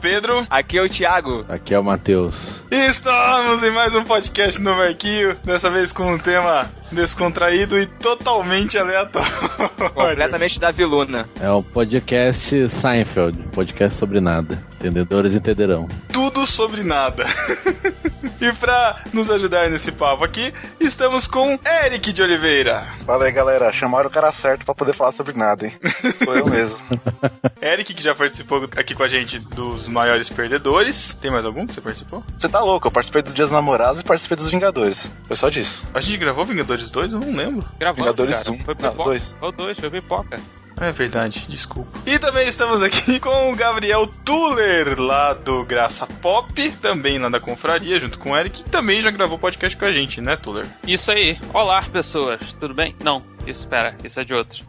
Pedro. Aqui é o Thiago. Aqui é o Matheus. E estamos em mais um podcast no Marquinho, dessa vez com um tema descontraído e totalmente aleatório. Completamente da Viluna. É o podcast Seinfeld, podcast sobre nada. Entendedores entenderão. Tudo sobre nada. e pra nos ajudar nesse papo aqui, estamos com Eric de Oliveira. Fala aí, galera. Chamaram o cara certo pra poder falar sobre nada, hein? Sou eu mesmo. Eric, que já participou aqui com a gente dos maiores perdedores. Tem mais algum que você participou? Você tá louco? Eu participei do Dia dos Namorados e participei dos Vingadores. Foi só disso. A gente gravou Vingadores 2? Eu não lembro. Gravamos, Vingadores cara. 1. Foi Não, pipoca. 2. Foi o 2, foi pipoca. É verdade, desculpa. E também estamos aqui com o Gabriel Tuller, lá do Graça Pop, também lá da Confraria, junto com o Eric, que também já gravou podcast com a gente, né, Tuller? Isso aí. Olá, pessoas. Tudo bem? Não, isso, espera. Isso é de outro.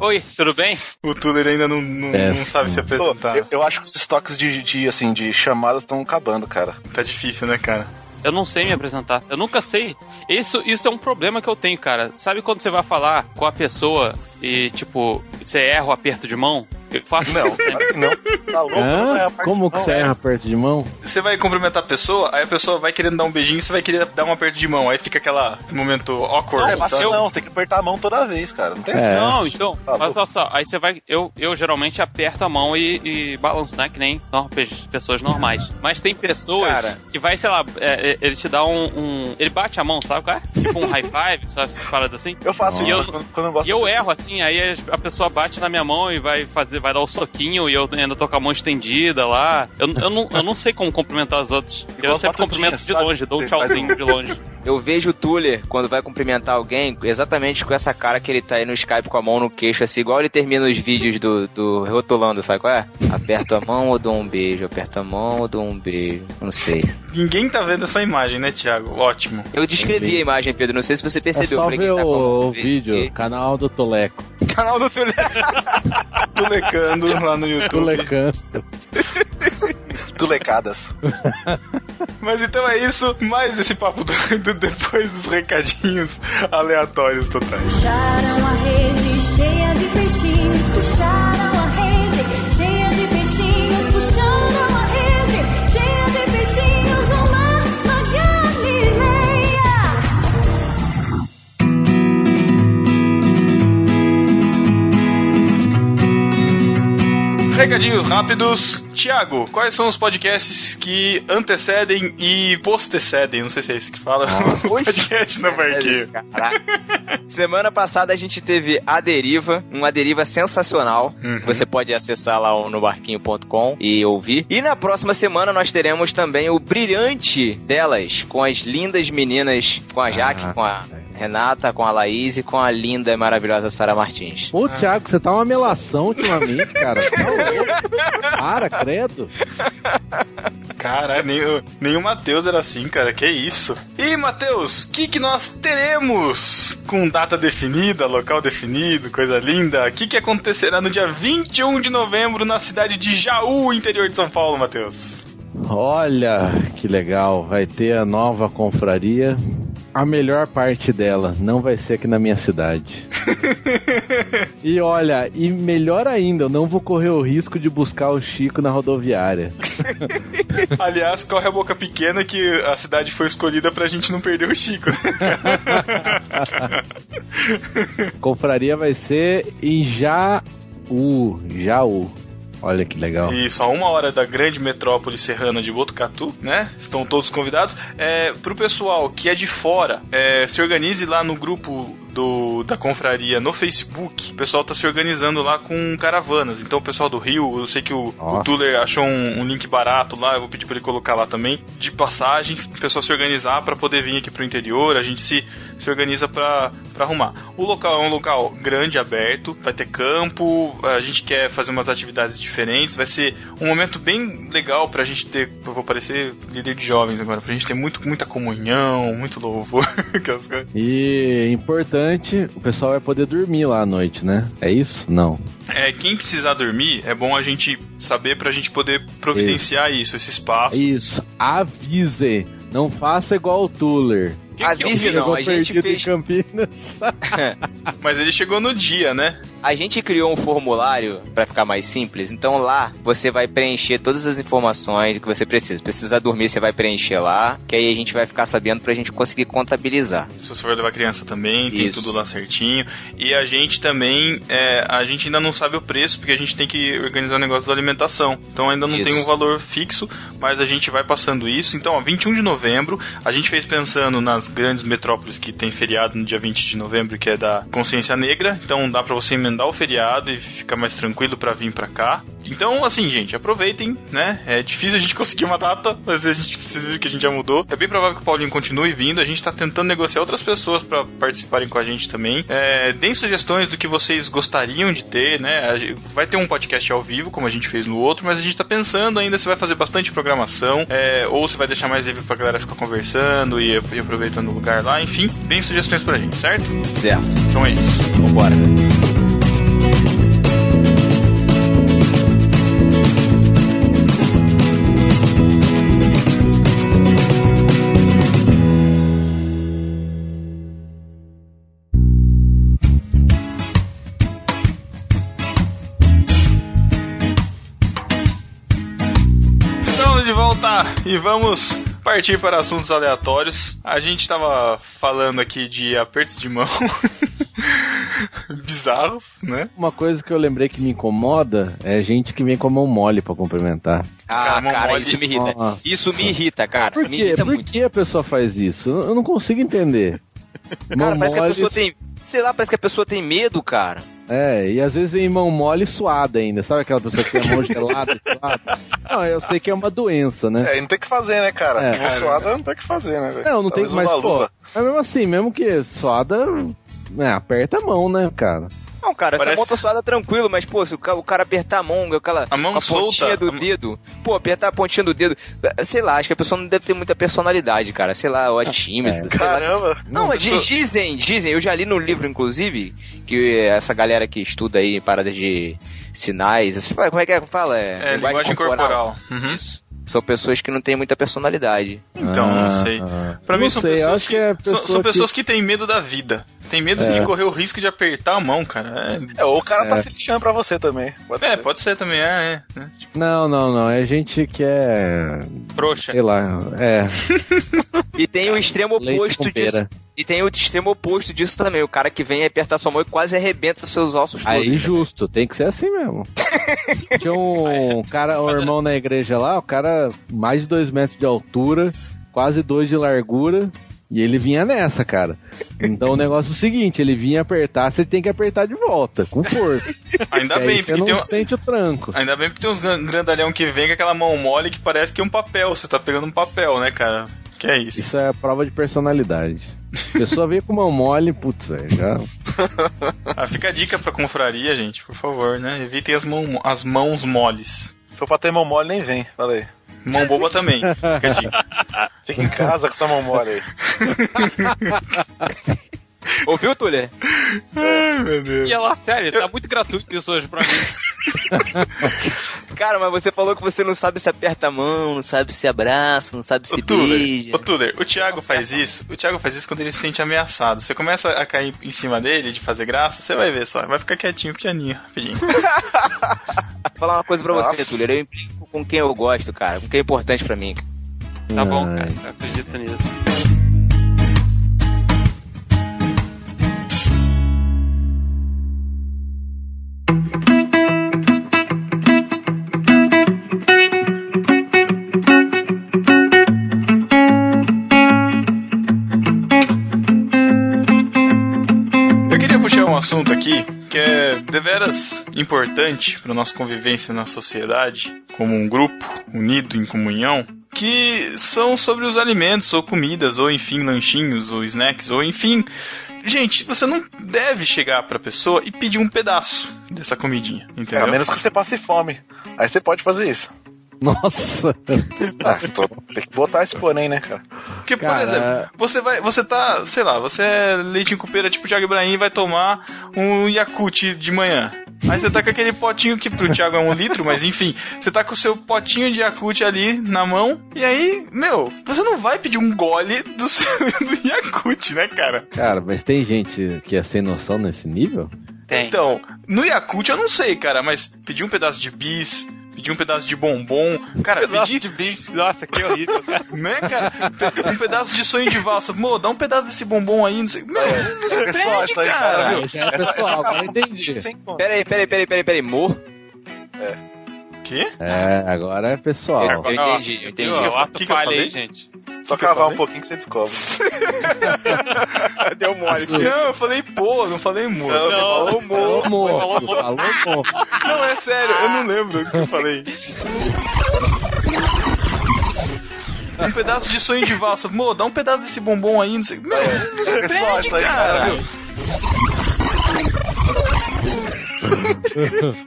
Oi, tudo bem? O Tuller ainda não, não, Péssimo. não sabe se apresentar. eu, eu acho que os estoques de, de, assim, de chamadas estão acabando, cara. Tá difícil, né, cara? Eu não sei me apresentar. Eu nunca sei. Isso, isso é um problema que eu tenho, cara. Sabe quando você vai falar com a pessoa e, tipo, você erra o aperto de mão? Eu faço Não, isso sempre. claro que não. Tá louco? não é Como que você é. erra perto de mão? Você vai cumprimentar a pessoa, aí a pessoa vai querendo dar um beijinho e você vai querer dar um aperto de mão. Aí fica aquela momento awkward. Não, é fácil não. Você tem que apertar a mão toda vez, cara. Não tem É. Não, então, Tá mas olha só, aí você vai. Eu, eu geralmente aperto a mão e, e balanço, né? Que nem pessoas normais. Mas tem pessoas Cara. que vai, sei lá, é, é, ele te dá um, um- Ele bate a mão, sabe qual é? Tipo um high five, sabe essas paradas assim? Eu faço E isso eu- quando, quando eu gosto E eu erro assim, aí a pessoa bate na minha mão e vai fazer, vai dar o soquinho e eu ainda tô com a mão estendida lá. Eu, eu, não, eu não sei como cumprimentar os outros. Igual eu sempre cumprimento de longe, dou um tchauzinho um- de longe. Eu vejo o Tuller, quando vai cumprimentar alguém, exatamente com essa cara que ele tá aí no Skype com a mão no queixo, assim, igual ele termina os vídeos do, do Rotulando, sabe qual é? Aperto a mão ou dou um beijo? Aperto a mão ou dou um beijo? Não sei. Ninguém tá vendo essa imagem, né, Thiago? Ótimo. Eu descrevi a imagem, Pedro, não sei se você É percebeu. só pra quem ver tá o vídeo, queixo. canal do Toleco. Canal do Tuller. Tulecando lá no YouTube. Tolecando. Tulecadas. Mas então é isso. Mais esse papo doido depois dos recadinhos aleatórios totais. Puxaram a rede cheia de peixinhos, puxaram Recadinhos rápidos. Tiago, quais são os podcasts que antecedem e postecedem? Não sei se é isso que fala. o podcast no barquinho. Semana passada a gente teve A Deriva, uma deriva sensacional. Uhum. Você pode acessar lá no barquinho.com e ouvir. E na próxima semana nós teremos também o Brilhante delas, com as lindas meninas, com a Jaque, Ah. com a Renata, com a Laís e com a linda e maravilhosa Sara Martins. Ô, Thiago, você tá uma melação ultimamente, cara. Tá louco. Para, credo. Cara, nem, o- nem o Matheus era assim, cara. Que isso? E, Matheus, o que, que nós teremos com data definida, local definido, coisa linda? O que, que acontecerá no dia 21 de novembro na cidade de Jaú, interior de São Paulo, Matheus? Olha, que legal. Vai ter a nova confraria. A melhor parte dela não vai ser aqui na minha cidade. E olha, e melhor ainda, eu não vou correr o risco de buscar o Chico na rodoviária. Aliás, corre a boca pequena que a cidade foi escolhida pra gente não perder o Chico. Confraria vai ser em Jaú. Jaú. Olha que legal. Isso, a uma hora da grande metrópole serrana de Botucatu, né? Estão todos convidados. É, pro pessoal que é de fora, é, se organize lá no grupo do, da confraria no Facebook. O pessoal tá se organizando lá com caravanas. Então, o pessoal do Rio, eu sei que o, o. Tuller achou um, um link barato lá, eu vou pedir pra ele colocar lá também, de passagens, o pessoal se organizar pra poder vir aqui pro interior. A gente se, se organiza pra pra arrumar. O local é um local grande, aberto, vai ter campo, a gente quer fazer umas atividades diferentes, vai ser um momento bem legal pra gente ter, eu vou parecer líder de jovens agora, pra gente ter muito, muita comunhão, muito louvor, aquelas coisas. E importante, o pessoal vai poder dormir lá à noite, né? É isso? Não. É, quem precisar dormir, é bom a gente saber pra gente poder providenciar isso, esse espaço. Isso. Avise. Não faça igual o Tuller. Que que é o Chegou a gente fez- em Campinas. Mas ele chegou no dia, né? A gente criou um formulário pra ficar mais simples, então lá você vai preencher todas as informações que você precisa. Precisa dormir, você vai preencher lá, que aí a gente vai ficar sabendo pra gente conseguir contabilizar. Se você for levar criança também, tem Isso. tudo lá certinho. E a gente também, é, a gente ainda não sabe o preço, porque a gente tem que organizar o negócio da alimentação. Então ainda não Isso. tem um valor fixo, mas a gente vai passando isso. Então, ó, 21 de novembro, a gente fez pensando nas grandes metrópoles que tem feriado no dia 20 de novembro, que é da Consciência Negra. Então dá pra você emendar o feriado e ficar mais tranquilo pra vir pra cá. Então, assim, gente, aproveitem, né? É difícil a gente conseguir uma data, mas a gente precisa ver que a gente já mudou. É bem provável que o Paulinho continue vindo. A gente tá tentando negociar outras pessoas pra participarem com a gente também. É, deem sugestões do que vocês gostariam de ter, né? Vai ter um podcast ao vivo, como a gente fez no outro, mas a gente tá pensando ainda se vai fazer bastante programação, é, ou se vai deixar mais livre pra galera ficar conversando e, e aproveitando o lugar lá. Enfim, deem sugestões pra gente, certo? Certo. Então é isso. Vambora. Estamos e vamos partir para assuntos aleatórios. A gente tava falando aqui de apertos de mão bizarros, né? Uma coisa que eu lembrei que me incomoda é gente que vem com a mão mole pra cumprimentar. Ah, Cara, cara, mole. isso me irrita. Nossa. Isso me irrita, cara. Por me quê? irrita Por muito. que a pessoa faz isso? Eu não consigo entender. Cara, Mão parece que a mole, pessoa tem. Sei lá, parece que a pessoa tem medo, cara. É, e às vezes vem mão mole e suada ainda. Sabe aquela pessoa que tem a mão gelada e suada? Não, eu sei que é uma doença, né? É, e não tem o que fazer, né, cara? É. Mão suada não tem o que fazer, né, velho? Não, não tem Talvez mais, uma pô. Mas mesmo assim, mesmo que suada, né, aperta a mão, né, cara? Não, cara, Parece- essa mão tá suada tranquilo, mas, pô, se o ca- o cara apertar a mão, aquela A mão a pontinha do a mão- dedo, pô, apertar a pontinha do dedo, sei lá, acho que a pessoa não deve ter muita personalidade, cara, sei lá, ou é tímida, é. sei lá. Caramba! Não, mas pessoa- dizem, dizem, eu já li no livro, inclusive, que essa galera que estuda aí paradas de sinais, assim, como é que é que fala? É, linguagem corporal. Uhum. Isso. São pessoas que não têm muita personalidade. Então, não sei. Ah, Pra mim não são sei, pessoas acho que, que é são, pessoa são que- pessoas que... têm medo da vida. Tem medo É. de correr o risco de apertar a mão, cara. É, ou o cara tá É. se lixando pra você também. Pode É, é ser. pode ser também, é, é. né? Tipo, Não, não, não. É gente que é. Frouxa. Sei lá. É. E tem o extremo Leite oposto disso. E tem o extremo oposto disso também. O cara que vem e aperta sua mão e quase arrebenta seus ossos todos. Aí justo, tem que ser assim mesmo. Tinha um cara, um irmão na igreja lá, o cara mais de dois metros de altura, quase dois de largura, e ele vinha nessa, cara. Então o negócio é o seguinte, ele vinha apertar, você tem que apertar de volta, com força. Ainda E bem, você porque não tem um... sente o tranco. Ainda bem porque tem uns gran- grandalhão que vem com aquela mão mole que parece que é um papel. Você tá pegando um papel, né, cara? Que é isso. Isso é prova de personalidade. A pessoa veio com mão mole, putz, velho, já... Ah, fica a dica pra confraria, gente, por favor, né? Evitem as, mão, as mãos moles. Se for pra ter mão mole, nem vem. Fala aí. Mão boba também, fica a dica. Fica em casa com essa mão mole aí. Ouviu, Tulê? Ai, meu Deus. E ela, sério, tá muito gratuito isso hoje pra mim. Cara, mas você falou que você não sabe se aperta a mão, não sabe se abraça, não sabe se Ô Tuller, beija. ô Tuller, o Thiago faz isso. O Thiago faz isso quando ele se sente ameaçado. Você começa a cair em cima dele, de fazer graça, você vai ver só. Vai ficar quietinho, pianinho, rapidinho. Vou falar uma coisa pra você, Nossa. Tuller. Eu implico com quem eu gosto, cara. Com quem é importante pra mim. Tá bom, cara, acredito nisso. Assunto aqui que é deveras importante para nossa convivência na sociedade, como um grupo unido em comunhão, que são sobre os alimentos ou comidas, ou enfim, lanchinhos ou snacks, ou enfim. Gente, você não deve chegar pra pessoa e pedir um pedaço dessa comidinha, É, entendeu? a menos que você passe fome. Aí você pode fazer isso. Nossa! Ah, pô, tem que botar esse porém, né, cara? Porque, por Cara, exemplo, você vai, você tá, sei lá, você é leite em cupeira tipo Thiago Ibrahim e vai tomar um Yakult de manhã. Aí você tá com aquele potinho que pro Thiago é um litro, mas enfim, você tá com o seu potinho de Yakult ali na mão, e aí, meu, você não vai pedir um gole do, seu, do Yakult, né, cara? Cara, mas tem gente que é sem noção nesse nível? Tem. Então, no Yakult eu não sei, cara, mas pedir um pedaço de bis, pedir um pedaço de bombom, cara, pedir de bicho. Nossa, que horrível, cara. né, cara? Um pedaço de sonho de valsa. Mô, dá um pedaço desse bombom aí, não sei. Meu, não se Pessoal, pede, isso aí, cara. cara, já é pessoal, agora entendi. Sem conta. Pera aí, pera aí, pera aí, pera Quê? É, agora é pessoal. Eu entendi, eu entendi. Eu O fa- ato que que eu falha aí, falei? gente. Só cavar um pouquinho que você descobre. Deu mole. Isso. Não, eu falei pô, não falei mo. Não, Não, Falou, mo. Falou, mo. Não, é sério, eu não lembro o que eu falei. Um pedaço de sonho de valsa. Mô, dá um pedaço desse bombom aí, não sei. Meu, não se É pede, isso aí, cara. cara.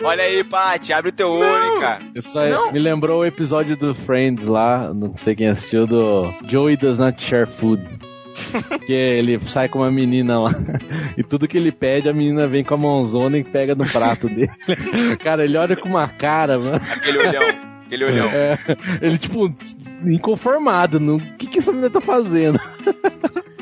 Olha aí, Paty, abre o teu olho, cara. Isso aí Não. me lembrou o episódio do Friends lá, não sei quem assistiu, do Joey Does Not Share Food. que ele sai com uma menina lá e tudo que ele pede, a menina vem com a mãozona e pega no prato dele. Cara, ele olha com uma cara, mano. Aquele olhão. Aquele olhão. É, ele, tipo, inconformado. O que, que essa menina tá fazendo?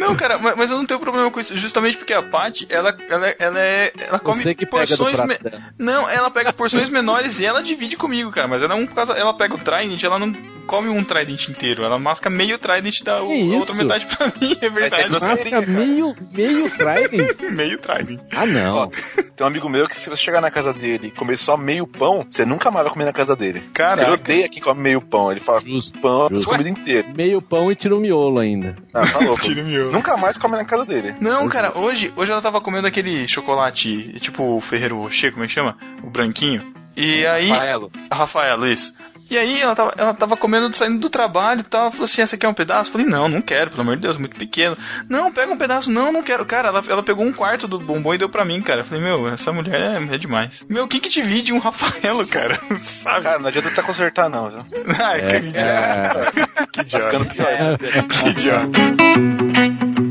Não, cara, mas, mas eu não tenho problema com isso, justamente porque a Paty, ela, ela, ela, é, ela come Você que pega do porções. me-. Não, ela pega porções menores e ela divide comigo, cara. Mas ela não, por causa- ela pega o Trident, ela não come um Trident inteiro. Ela masca meio Trident da o- Que a outra metade pra mim, é verdade. Mas é Masca cara. meio, meio Trident? meio Trident. Ah, não. Ó, Tem um amigo meu que se você chegar na casa dele e comer só meio pão, você nunca mais vai comer na casa dele. Ele Caraca. odeia quem come meio pão. Ele fala, Justo. pão, Justo. comida inteira. Meio pão e tira o miolo ainda. Ah, tá louco. Tira o miolo. Nunca mais come na casa dele. Não, cara, hoje, hoje ela tava comendo aquele chocolate, tipo o Ferreiro Rocher, como é que chama? O branquinho. E aí. Rafaelo. A Rafaela, isso. E aí ela tava, ela tava comendo, saindo do trabalho e tal. Ela falou assim: essa aqui é um pedaço? Eu falei, não, não quero, pelo amor de Deus, muito pequeno. Não, pega um pedaço, não, não quero. Cara, ela, ela pegou um quarto do bombom e deu pra mim, cara. Eu falei, meu, essa mulher é, é demais. Meu, quem que divide um Rafaelo, cara? Sabe? Cara, não adianta tentar consertar, não. viu? Ai, que É, idiota. Que Tá ficando idiota. pior. piada. Que idiota.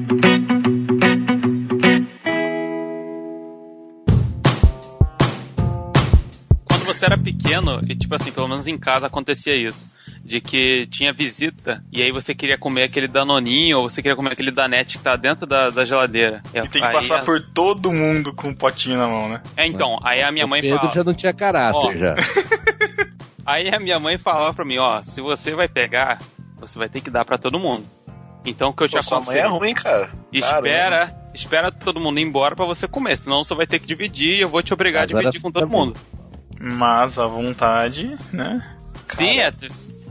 Você era pequeno, e tipo assim, pelo menos em casa acontecia isso. De que tinha visita, e aí você queria comer aquele danoninho, ou você queria comer aquele danete que tá dentro da, da geladeira. E tem que passar a- por todo mundo com um potinho na mão, né? É, então, aí a minha o mãe Pedro fala... já não tinha caráter, Ó. já. Aí a minha mãe falava pra mim, ó, se você vai pegar, você vai ter que dar pra todo mundo. Então o que eu te Pô, sua mãe é aconselho, ruim, cara. espera, espera todo mundo ir embora pra você comer, senão você vai ter que dividir e eu vou te obrigar Mas a dividir com todo mundo. Mas a vontade, né? Sim, é,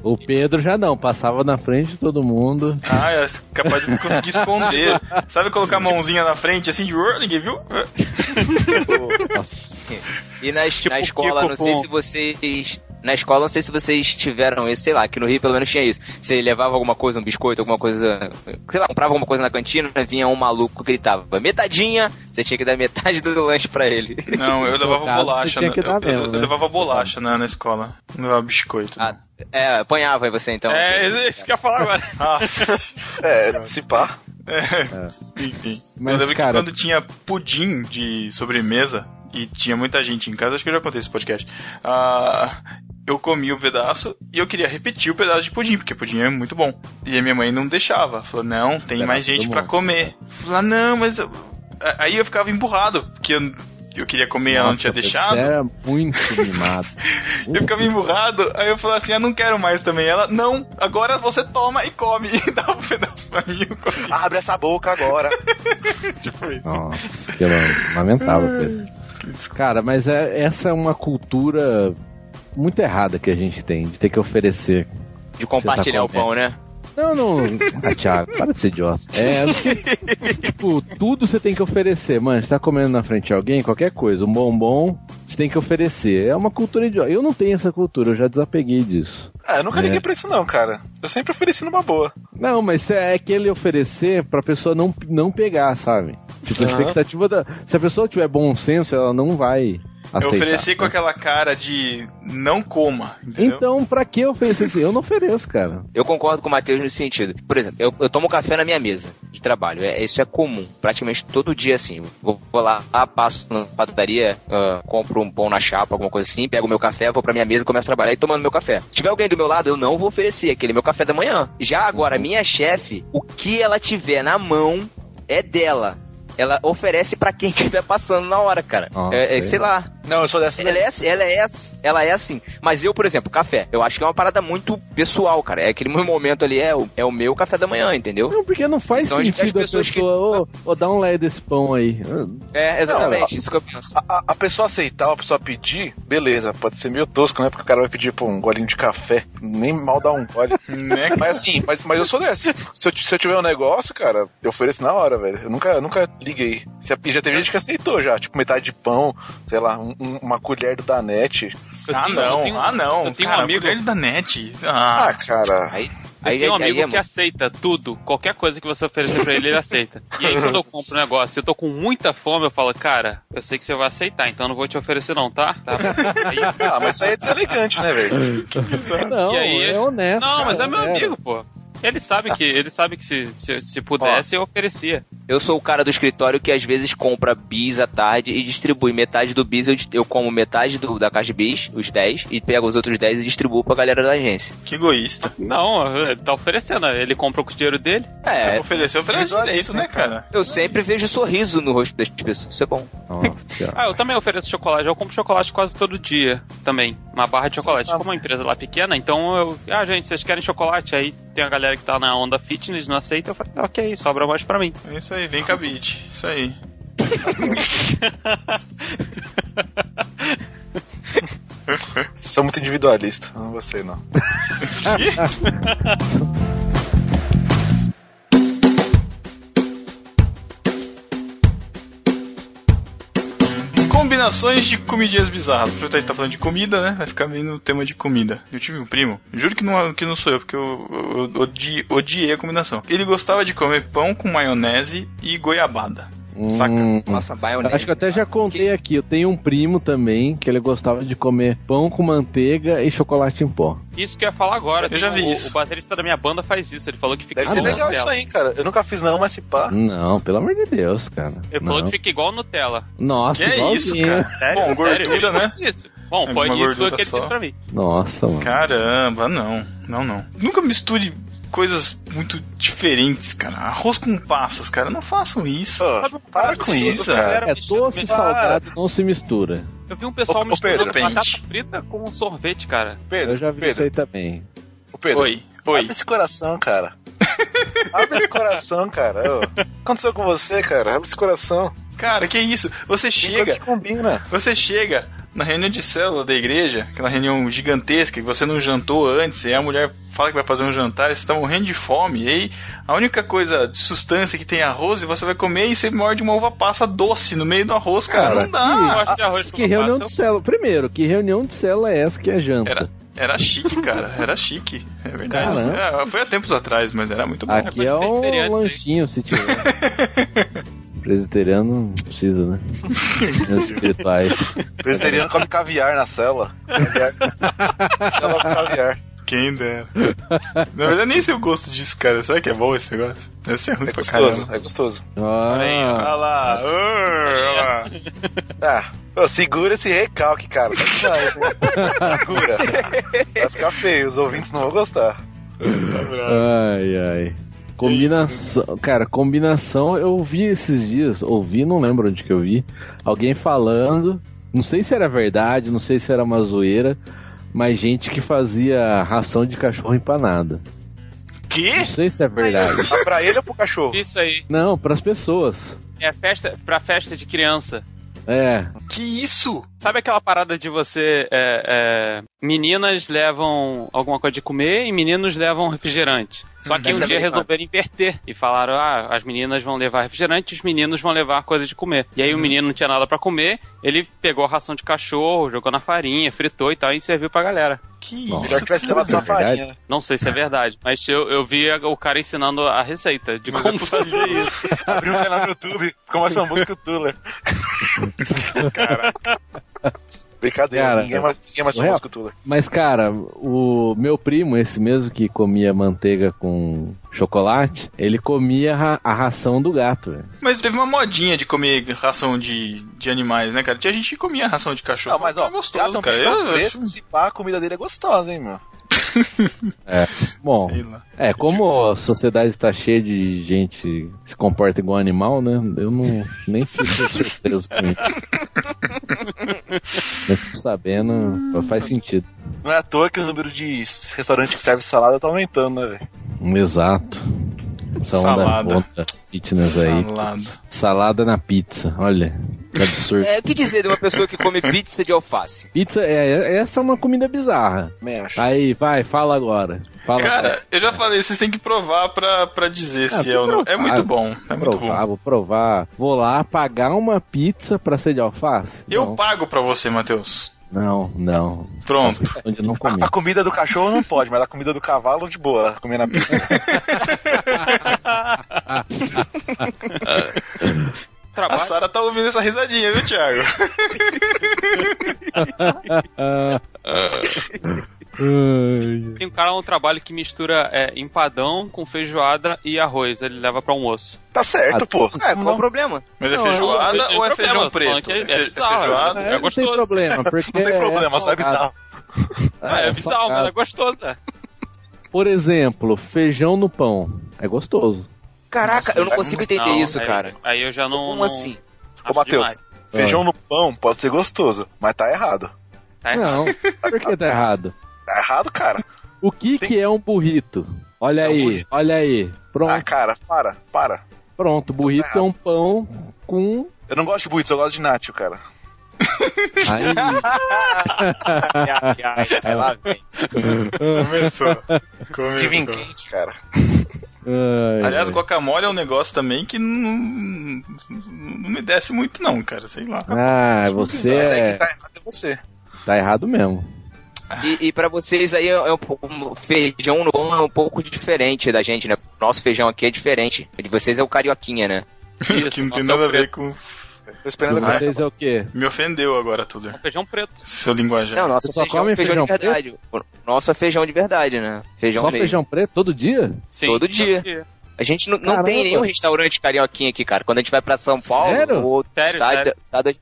O Pedro já não, passava na frente de todo mundo. Ah, é capaz de conseguir esconder. Sabe colocar a mãozinha na frente assim de "Ué, ninguém viu? E na, Tipo na escola, Kiko não sei com- se vocês. Na escola, não sei se vocês tiveram isso, sei lá, que no Rio pelo menos tinha isso. Você levava alguma coisa, um biscoito, alguma coisa. Sei lá, comprava alguma coisa na cantina, vinha um maluco que gritava metadinha, você tinha que dar metade do lanche pra ele. Não, eu levava bolacha. né? eu, eu- eu né? levava bolacha na, na escola. Não levava biscoito. Ah, é, apanhava aí você então. é isso que eu ia falar agora. Ah, É, se pá. é. Enfim. Mas, eu lembro cara- que quando tinha pudim de sobremesa e tinha muita gente em casa, acho que eu já contei esse podcast. ah, eu comi o pedaço e eu queria repetir o pedaço de pudim, porque pudim é muito bom. E a minha mãe não deixava. Falou, não, tem Leva mais gente pra mundo. comer. Falei, ah, não, mas. eu- Aí eu ficava emburrado, porque eu, eu queria comer e ela não Nossa, tinha deixado. Você era muito mimado. Eu ficava emburrado, aí eu falei assim, ah, não quero mais também. Ela, não, agora você toma e come. E dava um pedaço pra mim, eu. Abre essa boca agora. Tipo isso. Nossa, que lamentável, Pedro. Cara, mas é- essa é uma cultura muito errada que a gente tem, de ter que oferecer. De compartilhar o comendo. pão, né? Não, não. Ah, Thiago, para de ser idiota. É, tipo, tudo você tem que oferecer. Mano, você tá comendo na frente de alguém, qualquer coisa, um bombom, você tem que oferecer. É uma cultura idiota. Eu não tenho essa cultura, eu já desapeguei disso. Ah, eu nunca É. liguei pra isso não, cara. Eu sempre ofereci numa boa. Não, mas é aquele oferecer pra pessoa não, não pegar, sabe? Tipo, a expectativa da. Se a pessoa tiver bom senso, ela não vai. Eu Aceitar. ofereci com aquela cara de não coma, entendeu? Então, pra que oferecer isso? Eu não ofereço, cara. Eu concordo com o Matheus nesse sentido. Por exemplo, eu, eu tomo café na minha mesa de trabalho. É, isso é comum, praticamente todo dia assim. Vou, vou lá, passo na padaria, ah, compro um pão na chapa, alguma coisa assim, pego meu café, vou pra minha mesa, começo a trabalhar e tomando meu café. Se tiver alguém do meu lado, eu não vou oferecer aquele meu café da manhã. Já agora, minha chefe, o que ela tiver na mão é dela. Ela oferece pra quem estiver passando na hora, cara. Nossa, é, é, é. sei lá. Não, eu sou dessa. Ela é, assim- ela, é, assim- ela é assim. Mas eu, por exemplo, café, eu acho que é uma parada muito pessoal, cara. É aquele momento ali, é o, é o meu café da manhã, entendeu? Não, porque não faz São as- as sentido a pessoas que- pessoa, ô, ô, dá um lé desse pão aí. É, exatamente, isso que eu penso. A, a- a pessoa aceitar, a pessoa pedir, beleza, pode ser meio tosco, né? Porque o cara vai pedir pô, um golinho de café, nem mal dá um gole. Né? Mas assim, mas, mas eu sou dessa. Se eu, se eu tiver um negócio, cara, eu ofereço na hora, velho. Eu nunca, eu nunca liguei. Se, e já teve gente que aceitou já, tipo metade de pão, sei lá, um- um- uma colher do Danete. Ah, não, tenho- ah, não. Eu tenho cara, um amigo, mulher da net. Ah, Ah, cara. Aí, eu aí, tenho um aí amigo é que aceita tudo, qualquer coisa que você oferecer pra ele, ele aceita. E aí quando eu compro um negócio, se eu tô com muita fome, eu falo, cara, eu sei que você vai aceitar, então eu não vou te oferecer não, tá? Tá. Aí- Ah, mas isso aí é deselegante, né, velho? Não, E aí, é honesto. Não, mas é meu amigo, pô. Ele sabe que, ele sabe que se, se, se pudesse, eu oferecia. Eu sou o cara do escritório que às vezes compra bis à tarde e distribui metade do bis, eu, eu como metade do, da caixa de bis, os 10, e pego os outros 10 e distribuo pra galera da agência. que egoísta. Não, ele tá oferecendo, ele compra com o dinheiro dele. É, Ofereceu, ofereceu direito, né, cara? eu sempre vejo sorriso no rosto das pessoas, isso é bom. Cara. Ah, eu também ofereço chocolate, eu compro chocolate quase todo dia também. Uma barra de chocolate. Como uma empresa lá pequena, então eu. Ah, gente, vocês querem chocolate? Aí tem a galera que tá na onda fitness, não aceita, eu falo, ok, sobra mais pra mim. É isso aí, vem com a beat. Isso aí. Vocês são muito individualistas. Não gostei, não. Combinações de comidinhas bizarras. Porque a gente tá falando de comida, né? Vai ficar bem no tema de comida. Eu tive um primo, juro que não, que não sou eu, porque eu, eu, eu odi- odiei a combinação. Ele gostava de comer pão com maionese e goiabada. Saca? Hum, Nossa, eu maionese. acho que eu até já contei aqui. Eu tenho um primo também que ele gostava de comer pão com manteiga e chocolate em pó. Isso que eu ia falar agora. Eu já vi o, isso. O baterista da minha banda faz isso, ele falou que fica Deve ser legal Nutella. isso aí, cara. Eu nunca fiz não, mas se pá. Não, pelo amor de Deus, cara. Ele falou Não. que fica igual Nutella. Nossa, Que é isso, cara? Sério? Bom, gordura, Sério, ele né? disse Isso. Bom, É foi uma isso foi o que ele só. disse pra mim. Nossa, mano. Caramba, não. Não, não. Nunca misture coisas muito diferentes, cara. Arroz com passas, cara. Não façam isso. Uma para com isso, cara. É doce, salgado, não se mistura. Eu vi um pessoal Ô, ô, misturando Pedro, batata frita com sorvete, cara. Pedro, Eu já vi Pedro, isso aí também. Ô, Pedro, Oi, oi. Abre esse coração, cara. Abre esse coração, cara. Ô, O que aconteceu com você, cara? Abre esse coração. Cara, que isso? Você chega, que combina. você chega na reunião de célula da igreja, aquela reunião gigantesca que você não jantou antes, e a mulher fala que vai fazer um jantar, e você tá morrendo de fome, e aí a única coisa de sustância que tem é arroz, e você vai comer e você morde uma uva passa doce no meio do arroz, cara. Cara, não dá. Que arroz Que reunião passa- de célula. Primeiro, que reunião de célula é essa que é janta? Era, era chique, cara. Era chique. É verdade. Caramba. É, foi há tempos atrás, mas era muito bom. Aqui é um isso aí. lanchinho, se tiver. Presbiteriano não precisa, né? Espirituais. Presbiteriano come caviar na cela. Caviar. cela com caviar. Quem dera. Na verdade, nem sei o gosto disso, cara. Será que é bom esse negócio? Deve ser ruim É pra gostoso, caramba. é gostoso. Aí, Ah, olha lá. olha lá. Ah, pô, segura esse recalque, cara. Segura. Vai ficar feio, os ouvintes não vão gostar. Tá ai, ai. Combinação, cara, combinação eu vi esses dias, ouvi, não lembro onde que eu vi, alguém falando, não sei se era verdade, não sei se era uma zoeira, mas gente que fazia ração de cachorro empanada. Que? Não sei se é verdade. Mas pra ele ou pro cachorro? Isso aí. Não, pras pessoas. É festa, pra festa de criança. É, Que isso? Sabe aquela parada de você. é, é, meninas levam alguma coisa de comer e meninos levam refrigerante. Só que Mas um dia resolveram inverter e falaram: ah, as meninas vão levar refrigerante e os meninos vão levar coisa de comer. E aí o menino não tinha nada pra comer, ele pegou a ração de cachorro, jogou na farinha, fritou e tal e serviu pra galera. Que Nossa. Melhor que tivesse levado só É farinha. Não sei se é verdade, mas eu, eu vi o cara ensinando a receita de Mas como é possível. fazer isso. Abriu um canal no YouTube, ficou mais famoso que o Tuller. Cara, Brincadeira, Cara, ninguém mais, ninguém mais o famoso real- que o Tuller. mas cara, o meu primo, esse mesmo que comia manteiga com chocolate, ele comia ra- a ração do gato, velho. mas teve uma modinha de comer ração de, de animais, né, cara? Tinha gente que comia ração de cachorro. Não, mas ó, é gostoso, gato é um cara. Eu- fresco, se pá, a comida dele é gostosa, hein, meu. Bom, Sei lá. é, como a sociedade está cheia de gente que se comporta igual animal, né? Eu não nem fico surpreso com isso. Eu fico sabendo, faz sentido. Não é à toa que o número de restaurante que serve salada tá aumentando, né, velho? Exato. Essa onda, Salada. onda fitness aí. Salada. Salada na pizza, olha. Que absurdo. É, o que dizer de uma pessoa que come pizza de alface? Pizza, é, essa é uma comida bizarra. Também acho. Aí, vai, fala agora. Fala Cara, eu já falei, vocês têm que provar pra, pra dizer Ah, se é ou não. É muito bom. É muito provar, bom. vou provar. Vou lá pagar uma pizza pra ser de alface? Eu não, pago pra você, Matheus. não, não. Pronto. Não comi. A, a comida do cachorro não pode, mas a comida do cavalo de boa, comer na pizza. A Trabalho. Sara tá ouvindo essa risadinha, viu, Thiago? Tem um cara no trabalho que mistura é, empadão com feijoada e arroz. Ele leva pra almoço. Tá certo, pô. É, qual o problema? Mas é Não, feijoada eu- ou é feijão preto? é- É, fe- é é bizarro, feijoada? é não tem gostoso. problema, porque Não tem problema, é só é bizarro. Ah, é, é bizarro, mas é gostoso. É. Por exemplo, feijão no pão. É gostoso. Caraca, eu não consigo entender Não, isso, aí- cara. Aí eu já não. Como não- assim? Ô, Matheus, feijão no pão pode ser gostoso, mas tá errado. Tá errado. Não, por que tá errado? Tá errado, cara. O que que é um burrito? Olha É um aí, burrito. olha aí. Pronto, Ah, cara, para, para. pronto. Burrito é um pão com... Eu não gosto de burrito, eu gosto de nacho, cara. Aí, Aí lá vem. Começou. De vinho Começou. quente, cara. Ai, Aliás, ai. guacamole é um negócio também que não, não me desce muito, não, cara. Sei lá. Ah, você é... quem tá errado é você. Tá errado mesmo. E, e pra vocês aí, é um, pouco- um feijão no é um pouco diferente da gente, né? Nosso feijão aqui é diferente. O de vocês é o carioquinha, né? que não tem nada é a ver com. Tô esperando E a vocês é o quê? Me ofendeu agora tudo. É um feijão preto. Seu linguajar. Não, Você só feijão come feijão, feijão de verdade. O Nosso é feijão de verdade, né? Feijão Só mesmo. feijão preto todo dia? Sim, Todo dia. A gente não, Caramba. tem nenhum restaurante carioquinha aqui, cara. Quando a gente vai pra São Paulo, Sério? ou Sério, estado, sério.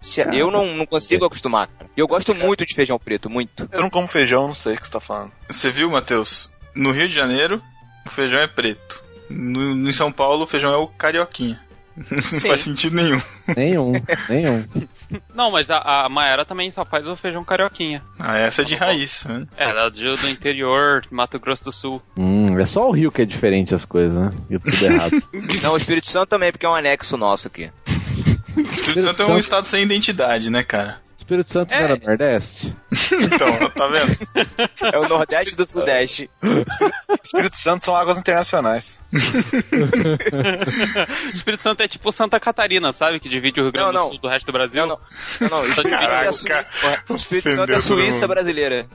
estado, eu não, não consigo acostumar. cara. E eu gosto muito de feijão preto, muito. Eu não como feijão, não sei o que você tá falando. Você viu, Matheus? No Rio de Janeiro, o feijão é preto. No, no em São Paulo, o feijão é o carioquinha. Não faz sentido nenhum. Nenhum, nenhum. Não, mas a, a Maera também só faz o feijão carioquinha. Ah, essa é de raiz, né? É, ela é do, do interior, Mato Grosso do Sul. Hum, é só o Rio que é diferente as coisas, né? E tudo errado. Não, o Espírito Santo também, porque é um anexo nosso aqui. O Espírito Santo é um estado sem identidade, né, cara? Espírito Santo não É. era Nordeste? Então, tá vendo? É o Nordeste do Sudeste. Espírito Santo são águas internacionais. Espírito Santo é tipo Santa Catarina, sabe? Que divide o Rio Grande Não, não. do Sul do resto do Brasil. Não, não, não, não. O Espírito Santo é Caraca, Suíça. O Espírito Santo é Suíça brasileira.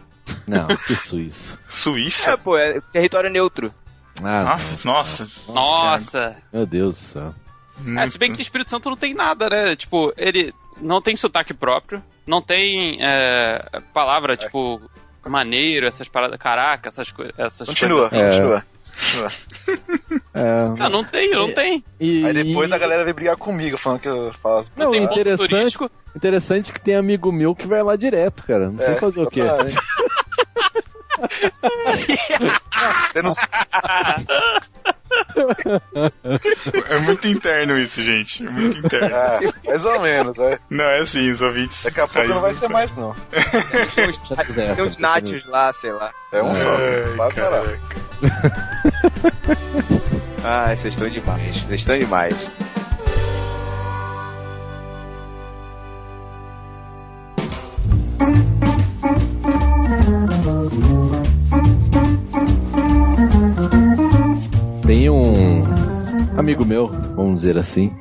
Não, que Suíça. Suíça? É, pô, é território neutro. Ah, Nossa, nossa. Nossa. meu Deus do céu. É, se bem que o Espírito Santo não tem nada, né? Tipo, ele não tem sotaque próprio, não tem é, palavra, tipo, maneiro, essas paradas, caraca, essas, coi essas Continua, coisas. É. continua. continua. É, Ah, não tem, não tem. e, Aí depois e- a galera veio brigar comigo, falando que eu falo as Não, tem interessante, turístico. interessante que tem amigo meu que vai lá direto, cara. Não sei É, fazer o quê. Você não É muito interno isso, gente. É muito interno. Ah, mais ou menos, vai. Não, é assim, os ouvintes. Daqui a pouco não vai ser mais, não. Tem uns nachos lá, sei lá. É um só. Ai, Vai parar. caraca. Ah, vocês estão demais. Vocês estão demais. Tem um amigo meu, vamos dizer assim,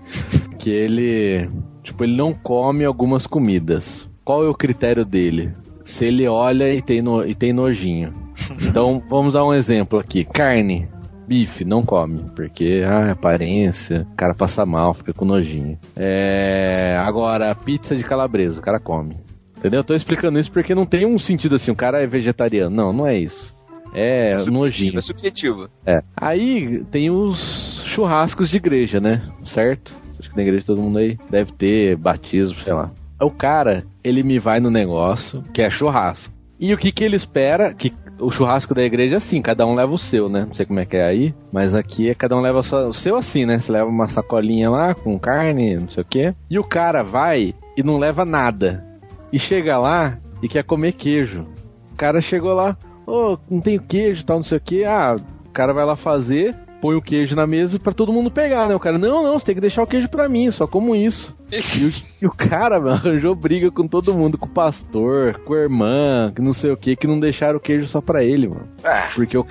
que ele, tipo, ele não come algumas comidas. Qual é o critério dele? Se ele olha e tem, no, e tem nojinho. Então, vamos dar um exemplo aqui. Carne, bife, não come, porque ah, aparência, o cara passa mal, fica com nojinho. É, agora, pizza de calabresa, o cara come. Entendeu? Eu tô explicando isso porque não tem um sentido assim, o cara é vegetariano. Não, não é isso. É nojinho. É subjetivo. É. Aí tem os churrascos de igreja, né? Certo? Acho que na igreja todo mundo aí deve ter batismo, sei lá. O cara, ele me vai no negócio que é churrasco. E o que que ele espera? Que o churrasco da igreja é assim, cada um leva o seu, né? Não sei como é que é aí, mas aqui é cada um leva o seu assim, né? Você leva uma sacolinha lá com carne, não sei o quê. E o cara vai e não leva nada. E chega lá e quer comer queijo. O cara chegou lá, ô, não tem queijo, tal, não sei o quê. Ah, o cara vai lá fazer, põe o queijo na mesa pra todo mundo pegar, né? O cara, não, não, você tem que deixar o queijo pra mim, só como isso. E o, e o cara, mano, arranjou briga com todo mundo, com o pastor, com a irmã, que não sei o que, que não deixaram o queijo só pra ele, mano. Ah, Porque o,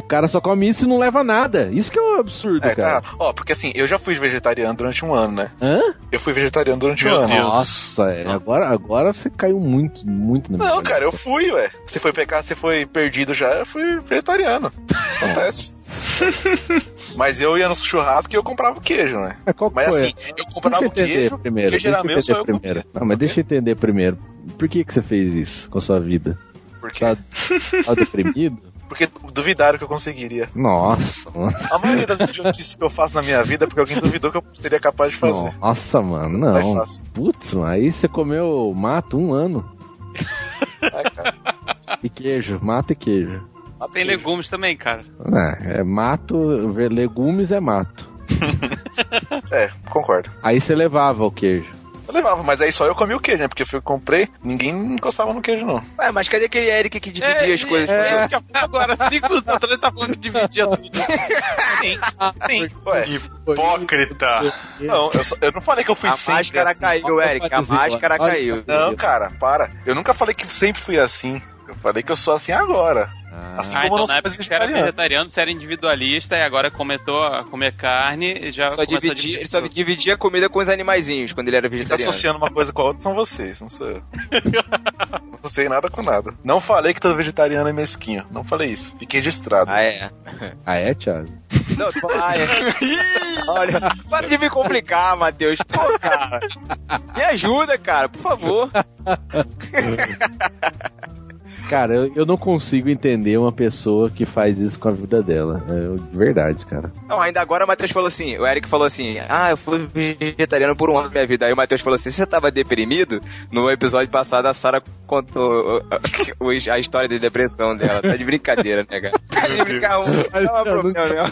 o cara só come isso e não leva nada. Isso que é um absurdo, é, cara. tá. Ó, porque assim, eu já fui vegetariano durante um ano, né? Hã? Eu fui vegetariano durante Meu um ano. Deus. Nossa, é, agora, agora você caiu muito, muito na Não, cara, eu fui, ué. Você foi pecado, você foi perdido já, eu fui vegetariano. Acontece. Mas eu ia no churrasco e eu comprava o queijo, né? Mas qual Mas foi? assim, eu comprava Deixa entender queijo, primeiro. queijo era meu, só eu primeiro. comia. Não, mas deixa eu entender primeiro. Por que, que você fez isso com a sua vida? Porque, Tá, tá deprimido? Porque duvidaram que eu conseguiria. Nossa, mano. A maioria das idiotices que eu faço na minha vida é porque alguém duvidou que eu seria capaz de fazer. Nossa, mano, Mas não. faço. Putz, mano, aí você comeu mato um ano. É, cara. E queijo, mato e queijo. Tem legumes também, cara. É, é mato, ver- legumes é mato. É, concordo. Aí você levava o queijo. Eu levava, mas aí só eu comi o queijo, né? Porque eu comprei, ninguém encostava no queijo, não. Ué, mas cadê aquele Eric que dividia as coisas? É, agora, cinco minutos atrás, ele tá falando que dividia tudo. Sim, sim. Ué, Hipócrita. não, eu, só- eu não falei que eu fui A sempre máscara assim. caiu, Eric. A máscara caiu. Não, cara, para. Eu nunca falei que sempre fui assim. Eu falei que eu sou assim agora. Ah, Assim Ah, como eu então não na sou época você era vegetariano. você era individualista e agora começou a comer carne e já Só começou a dividia, dividir ele só dividia comida com os animaizinhos quando ele era Quem tá vegetariano. associando uma coisa com a outra são vocês, não sou eu. não associei nada com nada. Não falei que todo vegetariano é mesquinho. Não falei isso. Fiquei registrado. Ah, é. ah, é, Thiago? Não, tu fala, ah, é. Olha, para de me complicar, Matheus. Pô, cara. Me ajuda, cara, por favor. Cara, eu, eu não consigo entender uma pessoa que faz isso com a vida dela. É, de verdade, cara. Não, ainda agora o Matheus falou assim, o Eric falou assim, ah, eu fui vegetariano por um ano da minha vida. Aí o Matheus falou assim, você tava deprimido? No episódio passado a Sara contou a história de depressão dela. Tá de brincadeira, né, cara? Tá de brincadeira, não é problema, não.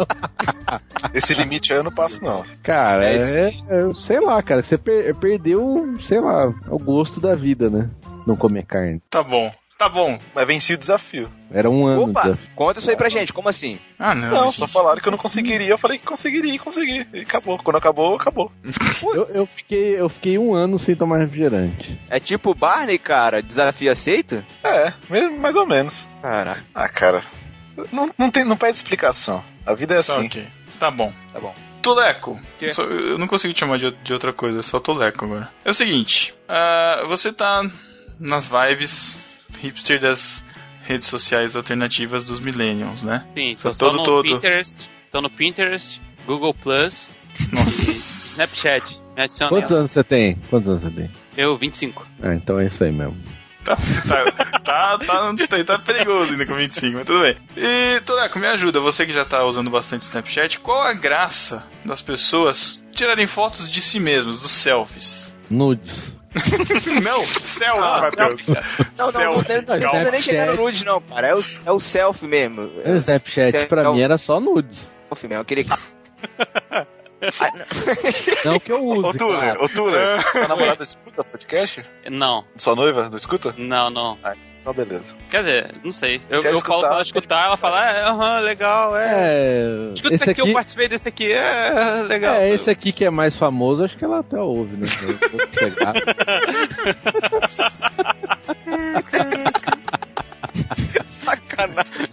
Esse limite aí eu não passo, não. Cara, É é, é- sei lá, cara, você per- perdeu, sei lá, o gosto da vida, né? Não comer carne. Tá bom. Tá bom. Mas venci o desafio. Era um ano. Opa, conta isso aí pra gente, como assim? Ah, não. Não, gente. só falaram que eu não conseguiria. Eu falei que conseguiria e consegui. E acabou. Quando acabou, acabou. Eu, eu fiquei, eu fiquei um ano sem tomar refrigerante. É tipo Barney, cara, desafio aceito? É, mesmo- mais ou menos. Caraca. Ah, cara. Não, não, tem, não pede explicação. A vida é Tá assim. ok. Tá bom. Tá bom. Tuleco. Quê? Só- eu não consigo te chamar de, de outra coisa, só Tuleco agora. É o seguinte, ah, você tá nas vibes hipster das redes sociais alternativas dos millennials, né? Sim, tô, Todo, no todo. Pinterest, tô no Pinterest, Google Plus, Nossa. Snapchat. Me adiciona Quantos anos você tem? Quantos anos você tem? Eu, 25. Ah, então é isso aí mesmo. tá, tá, tá, tá, tá perigoso ainda com 25, mas tudo bem. E, Tuleco, me ajuda, você que já tá usando bastante Snapchat, qual a graça das pessoas tirarem fotos de si mesmos, dos selfies? Nudes. não, selfie, Ah, Matheus. Não, não, não, não, não Selfie. precisa nem chegar no nude, não, cara. É o, é o selfie mesmo. O Snapchat pra é o mim era só nudes. selfie mesmo, aquele. Ah, não. Não que eu use. Ô, Tuller, ô, Tuller, sua namorada escuta podcast? Não, Sua noiva não escuta? não, não. Então, beleza. Quer dizer, não sei. Eu, eu falo escutar, pra ela escutar, ela fala, é, aham, legal, é. É. Escuta esse aqui, eu participei desse aqui, é legal. É, esse aqui que é mais famoso, acho que ela até ouve, né? Eu vou pegar. Sacanagem.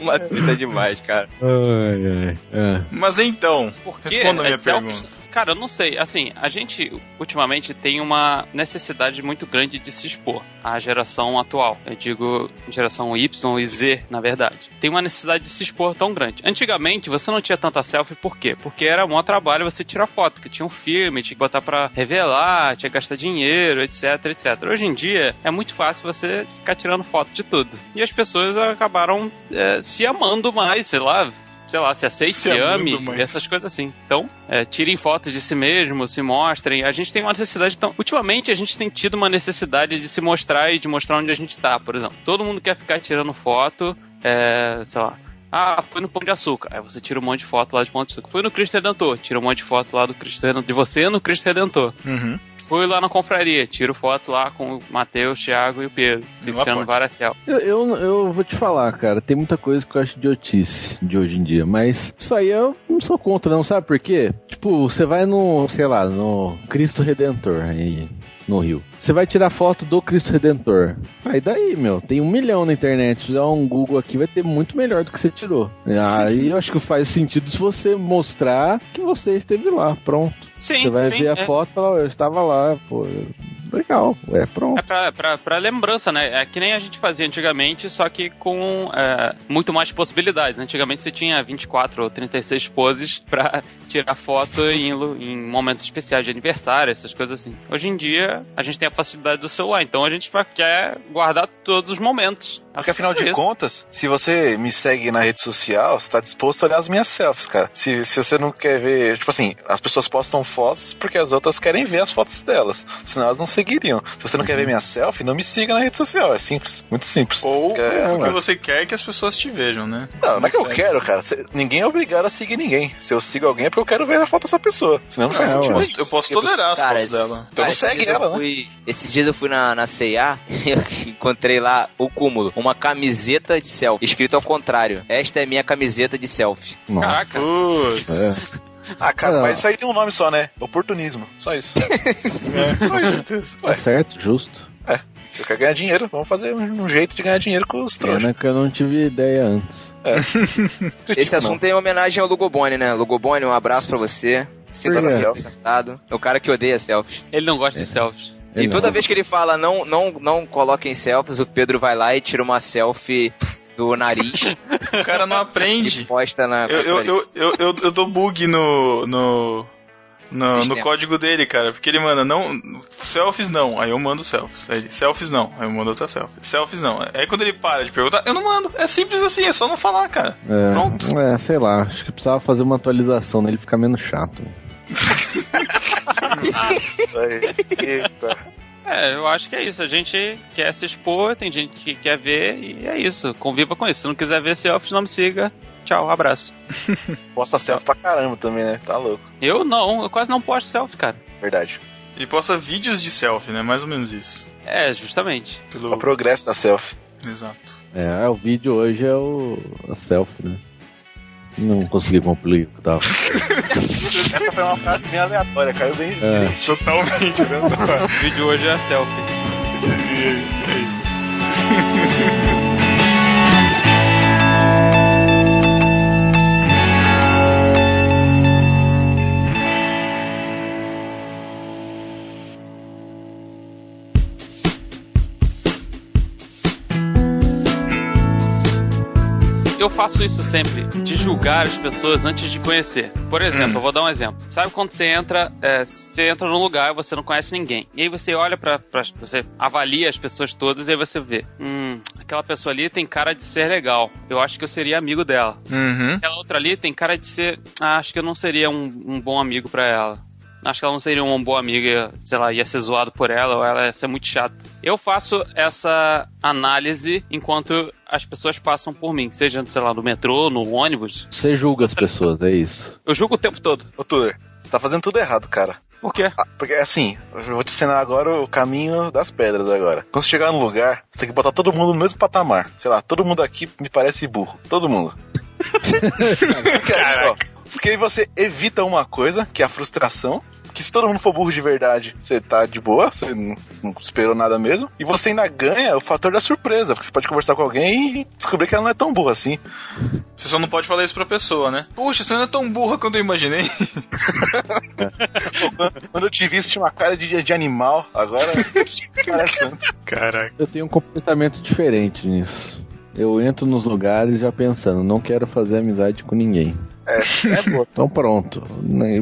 Uma treta demais, cara. Ai, ai. É. Mas então, Por quê? responda a minha É selfies? Cara, eu não sei. Assim, a gente ultimamente tem uma necessidade muito grande de se expor à geração atual. Eu digo geração Y e Z, na verdade. Tem uma necessidade de se expor tão grande. Antigamente você não tinha tanta selfie, por quê? Porque era mó trabalho você tirar foto, porque tinha um filme, tinha que botar pra revelar, tinha que gastar dinheiro, etc, etc. Hoje em dia é muito fácil você ficar tirando foto de tudo. E as pessoas acabaram é, se amando mais, sei lá, sei lá, se aceite, Se amando ame, e essas coisas assim. Então, é, tirem fotos de si mesmo, se mostrem. A gente tem uma necessidade, então, ultimamente a gente tem tido uma necessidade de se mostrar e de mostrar onde a gente tá, por exemplo. Todo mundo quer ficar tirando foto, é, sei lá. Ah, fui no Pão de Açúcar. Aí você tira um monte de foto lá de Pão de Açúcar. Fui no Cristo Redentor. Tira um monte de foto lá do Cristo Redentor. De você no Cristo Redentor. Uhum. Fui lá na confraria. Tiro foto lá com o Matheus, Thiago e o Pedro. Várias selfies. Eu, eu, eu vou te falar, cara, tem muita coisa que eu acho idiotice de hoje em dia, mas isso aí eu não sou contra, não, sabe por quê? Tipo, você vai no, sei lá, no Cristo Redentor aí no Rio. Você vai tirar foto do Cristo Redentor. Aí daí, meu, tem um milhão na internet. Se fizer um Google aqui, vai ter muito melhor do que você tirou. Aí eu acho que faz sentido se você mostrar que você esteve lá. Pronto. Sim, você vai sim, ver a é. foto e falar, eu estava lá, pô. Legal, é pronto. É pra, pra, pra lembrança, né? É que nem a gente fazia antigamente, só que com é, muito mais possibilidades. Antigamente você tinha 24 ou 36 poses pra tirar foto em, em momentos especiais de aniversário, essas coisas assim. Hoje em dia, a gente tem a facilidade do celular, então a gente quer guardar todos os momentos. Porque afinal de contas, se você me segue na rede social, você tá disposto a olhar as minhas selfies, cara. Se, se você não quer ver, tipo assim, as pessoas postam fotos porque as outras querem ver as fotos delas. Senão elas não seguiriam. Se você não quer ver minha selfie, não me siga na rede social. É simples, muito simples. Ou É, porque ué. você quer que as pessoas te vejam, né? Não, não é que eu quero, cara. Ninguém é obrigado a seguir ninguém. Se eu sigo alguém é porque eu quero ver a foto dessa pessoa. Senão não faz É, sentido. Eu posso, eu posso tolerar as Cara, fotos dela. Então cara, segue ela, né? fui- Esses dias eu fui na, na C&A e eu encontrei lá o cúmulo. Uma camiseta de selfie, escrito ao contrário. Esta é minha camiseta de selfie. Nossa, Caraca, Putz. é. Ah, cara, Ah. mas isso aí tem um nome só, né? Oportunismo. Só isso. É. Tá certo, justo. Eu quero ganhar dinheiro. Vamos fazer um, um jeito de ganhar dinheiro com os trouxas. Pena que eu não tive ideia antes. Esse Tipo, assunto é em homenagem ao Lugobone, né? Lugobone, um abraço pra você. Sinta Por quê? se representado. É o cara que odeia selfies. ele não gosta de selfies. E Ele toda não. vez que ele fala não, não, não coloquem selfies, o Pedro vai lá e tira uma selfie do nariz O cara não aprende. posta na. Eu, eu, eu, eu, eu, eu dou bug no. no... No, no código dele, cara, porque ele manda não. Selfies não, aí eu mando selfies. Aí ele, selfies não, aí eu mando outra selfie. Selfies não. Aí quando ele para de perguntar, eu não mando. É simples assim, é só não falar, cara. É, Pronto. É, sei lá, acho que precisava fazer uma atualização nele ficar menos chato. Eita. É, eu acho que é isso. A gente quer se expor, tem gente que quer ver e é isso. Conviva com isso. Se não quiser ver selfies, não me siga. Tchau, abraço. Posta selfie pra caramba também, né? Tá louco. Eu não, eu quase não posto selfie, cara. Verdade. Ele posta vídeos de selfie, né? Mais ou menos isso. É, justamente. O Pelo... progresso da selfie. Exato. É, o vídeo hoje é o a selfie, né? Não consegui concluir o que tava. Essa foi uma frase bem aleatória, caiu bem. É. Totalmente, né? O vídeo hoje é selfie. é isso. Eu faço isso sempre, de julgar as pessoas antes de conhecer. Por exemplo, Hum. eu vou dar um exemplo. Sabe quando você entra, é, você entra num lugar e você não conhece ninguém. E aí você olha pra, pra- você avalia as pessoas todas e aí você vê, hum, aquela pessoa ali tem cara de ser legal. Eu acho que eu seria amigo dela. Uhum. Aquela outra ali tem cara de ser, ah, acho que eu não seria um, um bom amigo pra ela. Acho que ela não seria uma boa amiga, sei lá, ia ser zoado por ela ou ela ia ser muito chata. Eu faço essa análise enquanto as pessoas passam por mim, seja, sei lá, no metrô, no ônibus. Você julga as pessoas, é isso. Eu julgo o tempo todo. Ô, Tuller, você tá fazendo tudo errado, cara. Por quê? Ah, porque assim, eu vou te ensinar agora o caminho das pedras agora. Quando você chegar no lugar, você tem que botar todo mundo no mesmo patamar. Sei lá, todo mundo aqui me parece burro. Todo mundo. aí, ó, porque aí você evita uma coisa, que é a frustração. Que se todo mundo for burro de verdade, você tá de boa, você não, não esperou nada mesmo. E você ainda ganha o fator da surpresa, porque você pode conversar com alguém e descobrir que ela não é tão burra assim. Você só não pode falar isso pra pessoa, né? Puxa, você não é tão burra quanto eu imaginei. Quando eu te vi, você tinha uma cara de, de animal, agora. Caraca. Eu tenho um comportamento diferente nisso. Eu entro nos lugares já pensando, não quero fazer amizade com ninguém. É, é boa. Então pronto.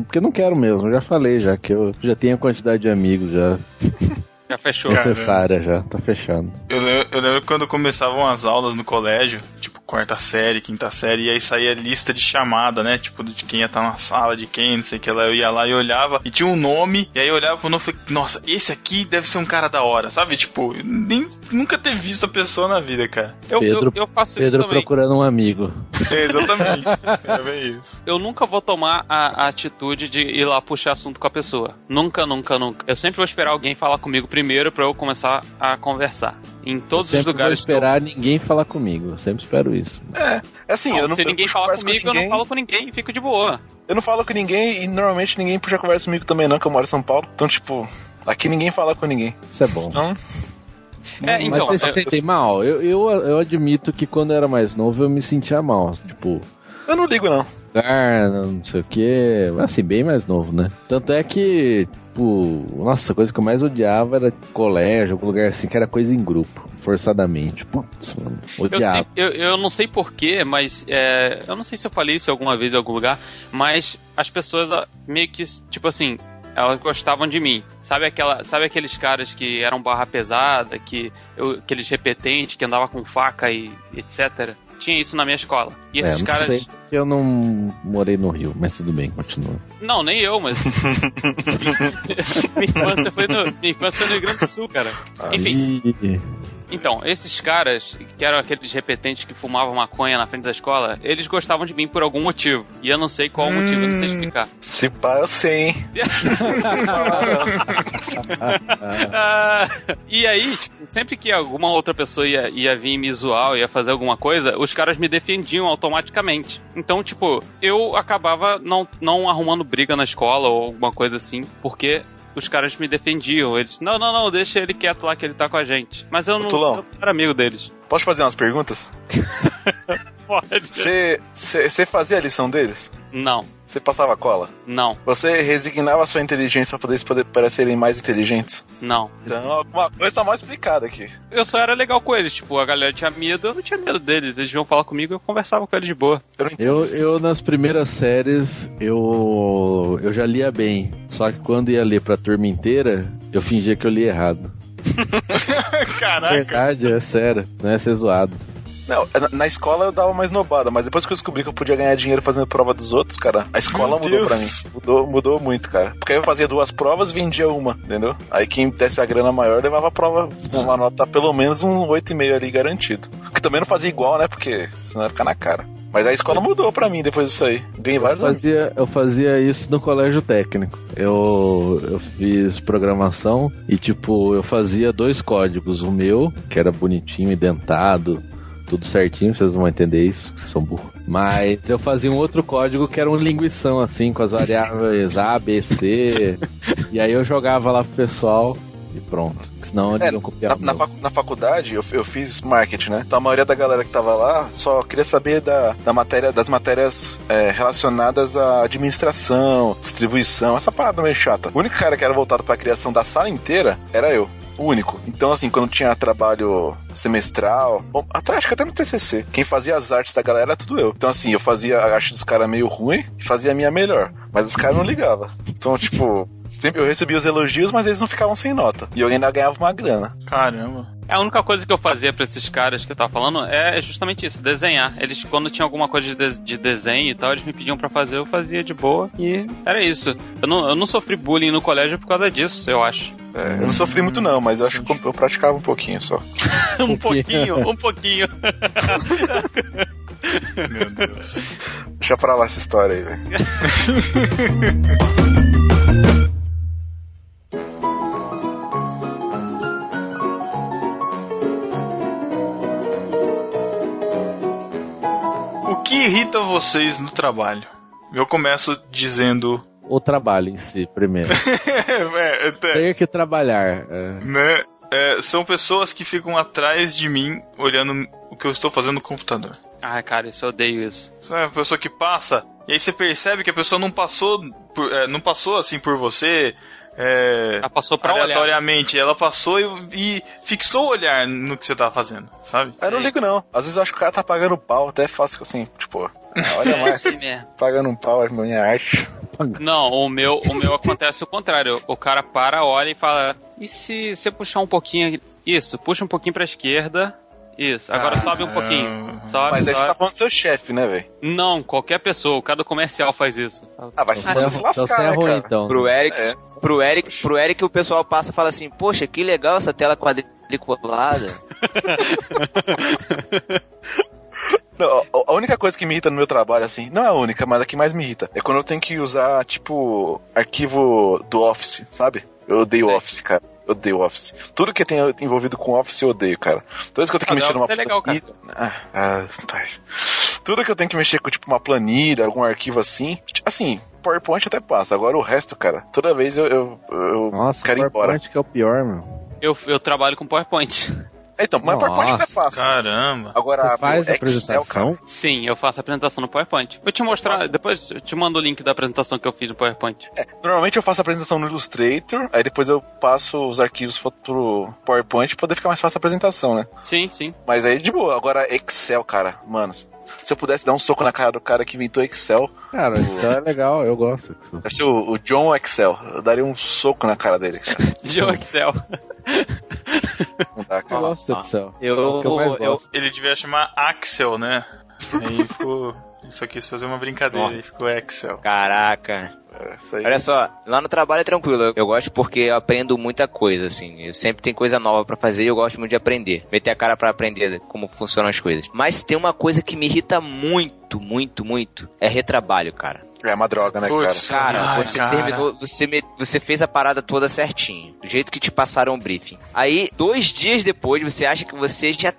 Porque eu não quero mesmo, já falei já que eu já tenho a quantidade de amigos já Já fechou. Cara, necessária já, tá fechando. Eu, eu lembro quando começavam as aulas no colégio, tipo, quarta série, quinta série, e aí saía a lista de chamada, né? Tipo, de quem ia estar na sala, de quem, não sei o que lá. Eu ia lá e olhava, e tinha um nome, e aí eu olhava pro nome e falei, nossa, esse aqui deve ser um cara da hora, sabe? Tipo, nem, nunca ter visto a pessoa na vida, cara. Eu, Pedro- eu, eu faço isso Pedro também. procurando um amigo. É, exatamente. é bem isso. Eu nunca vou tomar a, a atitude de ir lá puxar assunto com a pessoa. Nunca, nunca, nunca. Eu sempre vou esperar alguém falar comigo primeiro pra eu começar a conversar. Em todos eu os sempre lugares. vou esperar ninguém falar comigo. Eu sempre espero isso. É assim, Não, eu não se eu ninguém falar conversa com comigo, eu ninguém. não falo com ninguém e fico de boa. Eu não falo com ninguém e normalmente ninguém puxa conversa comigo também não, que eu moro em São Paulo. Então, tipo, aqui ninguém fala com ninguém. Isso é bom. Então, É, então, Mas vocês se eu- sentem mal? Eu, eu, eu admito que quando eu era mais novo eu me sentia mal. Tipo, eu não ligo não. lugar, não sei o que. Assim, bem mais novo, né? Tanto é que, tipo, nossa, a coisa que eu mais odiava era colégio, algum lugar assim, que era coisa em grupo, forçadamente. Putz, mano, Eu, odiava. sei- eu, eu não sei porquê, mas é, eu não sei se eu falei isso alguma vez em algum lugar, mas as pessoas ah, meio que, tipo assim, elas gostavam de mim. Sabe, aquela, sabe aqueles caras que eram barra pesada, que eu, aqueles repetentes que andavam com faca e etc. Tinha isso na minha escola. E É, esses não caras. sei, porque eu não morei no Rio, mas tudo bem, continua. Não, nem eu, mas. minha, infância foi no, minha infância foi no Rio Grande do Sul, cara. Enfim. Então, esses caras, que eram aqueles repetentes que fumavam maconha na frente da escola, eles gostavam de mim por algum motivo. E eu não sei qual o motivo, eu não sei explicar. Se pá, eu sei, hein? Ah, e aí, tipo, sempre que alguma outra pessoa ia, ia vir me zoar, ia fazer alguma coisa, os caras me defendiam automaticamente. Então, tipo, eu acabava não, não arrumando briga na escola ou alguma coisa assim, porque os caras me defendiam. Eles, não, não, não, deixa ele quieto lá que ele tá com a gente. Mas eu não, Tulão. eu não era amigo deles. Posso fazer umas perguntas? Pode. Você fazia a lição deles? Não, Você passava cola? não, Você resignava a sua inteligência pra poder, poder parecerem mais inteligentes? não. Então, alguma coisa tá mal explicada aqui. Eu só era legal com eles, tipo, a galera tinha medo, eu não tinha medo deles. Eles vinham falar comigo e eu conversava com eles de boa. Eu Eu, eu, nas primeiras séries, eu, eu já lia bem. Só que quando ia ler pra turma inteira, eu fingia que eu lia errado. Caraca. Verdade, é sério. Não é ser zoado. Não, na, na escola eu dava uma esnobada, mas depois que eu descobri que eu podia ganhar dinheiro fazendo prova dos outros, cara, a escola Meu mudou Deus. pra mim. Mudou, mudou muito, cara. Porque aí eu fazia duas provas vendia uma, entendeu? Aí quem desse a grana maior levava a prova com uma nota pelo menos um 8,5 ali garantido. Que também não fazia igual, né? Porque senão ia ficar na cara. Mas a escola mudou pra mim depois disso aí. Ganhei Eu vários amigos. fazia, eu fazia isso no colégio técnico. Eu, eu fiz programação e, tipo, eu fazia dois códigos. O meu, que era bonitinho, identado, tudo certinho, vocês não vão entender isso, vocês são burros. Mas eu fazia um outro código que era um linguição, assim, com as variáveis A, B, C. e aí eu jogava lá pro pessoal e pronto. Senão eles É, copiar Na, na na faculdade eu, eu fiz marketing, né? Então a maioria da galera que tava lá só queria saber da, da matéria, das matérias é, relacionadas à administração, distribuição, essa parada meio chata. O único cara que era voltado pra criação da sala inteira era eu. Único. Então, assim, quando tinha trabalho semestral, bom, até acho que até no TCC, quem fazia as artes da galera era tudo eu. Então, assim, eu fazia a arte dos caras meio ruim e fazia a minha melhor. Mas os caras não ligavam. Então, tipo, sempre eu recebia os elogios, mas eles não ficavam sem nota. E eu ainda ganhava uma grana. Caramba. A única coisa que eu fazia pra esses caras que eu tava falando é justamente isso, desenhar. Eles, quando tinha alguma coisa de, de- de desenho e tal, eles me pediam pra fazer, eu fazia de boa. E era isso. Eu não, eu não sofri bullying no colégio por causa disso, eu acho. É, eu não sofri muito não, mas eu acho que eu praticava um pouquinho só. um pouquinho, um pouquinho. Meu Deus. Deixa pra lá essa história aí, velho. que irrita vocês no trabalho? Eu começo dizendo. O trabalho em si, primeiro. é, é, Ter que trabalhar. é. né? É, são pessoas que ficam atrás de mim olhando o que eu estou fazendo no computador. Ah, cara, isso eu odeio isso. Sabe, a pessoa que passa, e aí você percebe que a pessoa não passou, por- é, não passou assim por você. É, Ela passou pra olhar. aleatoriamente, ela passou e, e fixou o olhar no que você tava fazendo, sabe? Eu não ligo não. Às vezes eu acho que o cara tá pagando pau, até fácil assim, tipo, olha mais. Né? pagando um pau é minha arte. Não, o meu, o meu acontece o contrário. O cara para, olha e fala: e se você puxar um pouquinho. Isso, puxa um pouquinho pra esquerda Isso, agora sobe um pouquinho. Sobe, Mas aí você tá falando do seu chefe, né, velho? Não, qualquer pessoa, cada comercial faz isso. Ah, vai se, Então se lascar, né, ruim, cara? então. Pro Eric, É. pro Eric, pro Eric o pessoal passa e fala assim, poxa, que legal essa tela quadriculada. Não, a- a única coisa que me irrita no meu trabalho, assim, não é a única, mas a que mais me irrita, é quando eu tenho que usar, tipo, arquivo do Office, sabe? Eu odeio Sei. Office, cara. Eu odeio Office. Tudo que tem envolvido com Office eu odeio, cara. Toda vez que eu tenho que Ah, mexer numa é legal, cara. planilha- Ah, ah, tá. Tudo que eu tenho que mexer com, tipo, uma planilha, algum arquivo assim, tipo, assim, PowerPoint até passa. Agora o resto, cara, toda vez eu, eu, eu Nossa, quero ir embora. PowerPoint que é o pior, meu. Eu, eu trabalho com PowerPoint. Então, mas PowerPoint até Nossa, passa. Caramba. Agora, faz a Excel, cara, apresentação? Sim, eu faço a apresentação no PowerPoint. Vou te mostrar, depois eu te mando o link da apresentação que eu fiz no PowerPoint. Normalmente eu faço a apresentação no Illustrator, aí depois eu passo os arquivos pro PowerPoint pra poder ficar mais fácil a apresentação, né? Sim, sim. Mas aí de boa. Agora, Excel, cara, mano. Se eu pudesse dar um soco na cara do cara que inventou Excel, Cara, isso é legal, eu gosto. deve ser o, o John Excel. Eu daria um soco na cara dele, cara. Joe Excel. Não dá, Eu gosto do Excel. Eu, É eu mais eu, gosto. Ele devia chamar Axel, né? Aí ficou. Só quis fazer uma brincadeira e ficou Excel. Caraca. É, isso aí. Olha só, lá no trabalho é tranquilo. Eu gosto porque eu aprendo muita coisa, assim. Eu sempre tem coisa nova pra fazer e eu gosto muito de aprender. Meter a cara pra aprender como funcionam as coisas. Mas tem uma coisa que me irrita muito, muito, muito. É retrabalho, cara. É uma droga, né, cara? Putz. Cara, Ai, você cara. terminou, você, me- você fez a parada toda certinho, do jeito que te passaram o briefing. Aí, dois dias depois, você acha que você já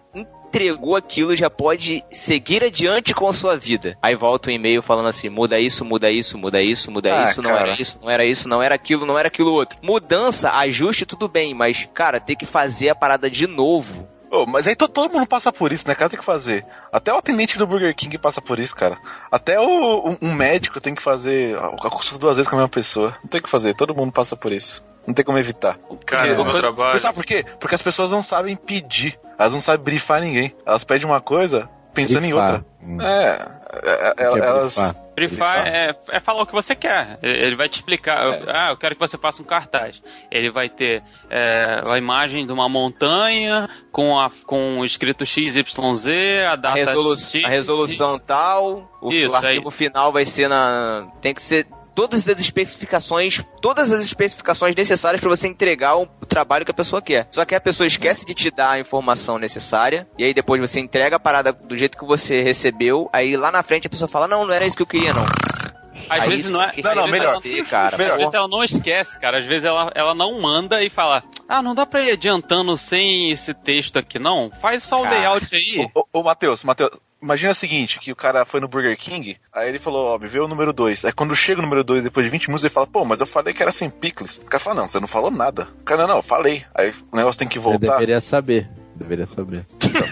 entregou aquilo, já pode seguir adiante com a sua vida. Aí volta um e-mail falando assim, muda isso, muda isso, muda isso, muda Ah, isso, não cara. era isso, não era isso, não era aquilo, não era aquilo outro. Mudança, ajuste, tudo bem, mas, cara, ter que fazer a parada de novo. Ô, mas aí to- todo mundo passa por isso, né, cara? Tem que fazer. Até o atendente do Burger King passa por isso, cara. Até o, um, um médico tem que fazer a consulta duas vezes com a mesma pessoa. Não tem o que fazer, todo mundo passa por isso. Não tem como evitar. Cara, no meu Porque- trabalho. Sabe por quê? Porque as pessoas não sabem pedir. Elas não sabem brifar ninguém. Elas pedem uma coisa pensando em Brifar. outra. Hum. É, é, é, é elas. brifar? Brifar é, é falar o que você quer. Ele vai te explicar. eu- Ah, eu quero que você faça um cartaz. Ele vai ter é, a imagem de uma montanha com, a, com o escrito XYZ, a A, data resolu- X, a resolução tal, o, Isso, o arquivo é final vai ser na. Tem que ser todas as especificações, todas as especificações necessárias para você entregar o trabalho que a pessoa quer. Só que a pessoa esquece de te dar a informação necessária, e aí depois você entrega a parada do jeito que você recebeu, aí lá na frente a pessoa fala, não, não era isso que eu queria, não. Às Aí vezes não é. Não, não, fazer, melhor. cara. Melhor. Às vezes ela não esquece, cara. Às vezes ela, ela não manda e fala: Ah, não dá pra ir adiantando sem esse texto aqui, não? Faz só o Cara. layout aí. Ô, ô, ô Matheus, Matheus, imagina o seguinte, que o cara foi no Burger King, aí ele falou, ó, me vê o número 2. Aí quando chega o número 2, depois de 20 minutos, ele fala, pô, mas eu falei que era sem picles. O cara fala, não, você não falou nada. O cara, não, não, eu falei. Aí o negócio tem que Eu voltar. deveria saber. Deveria saber.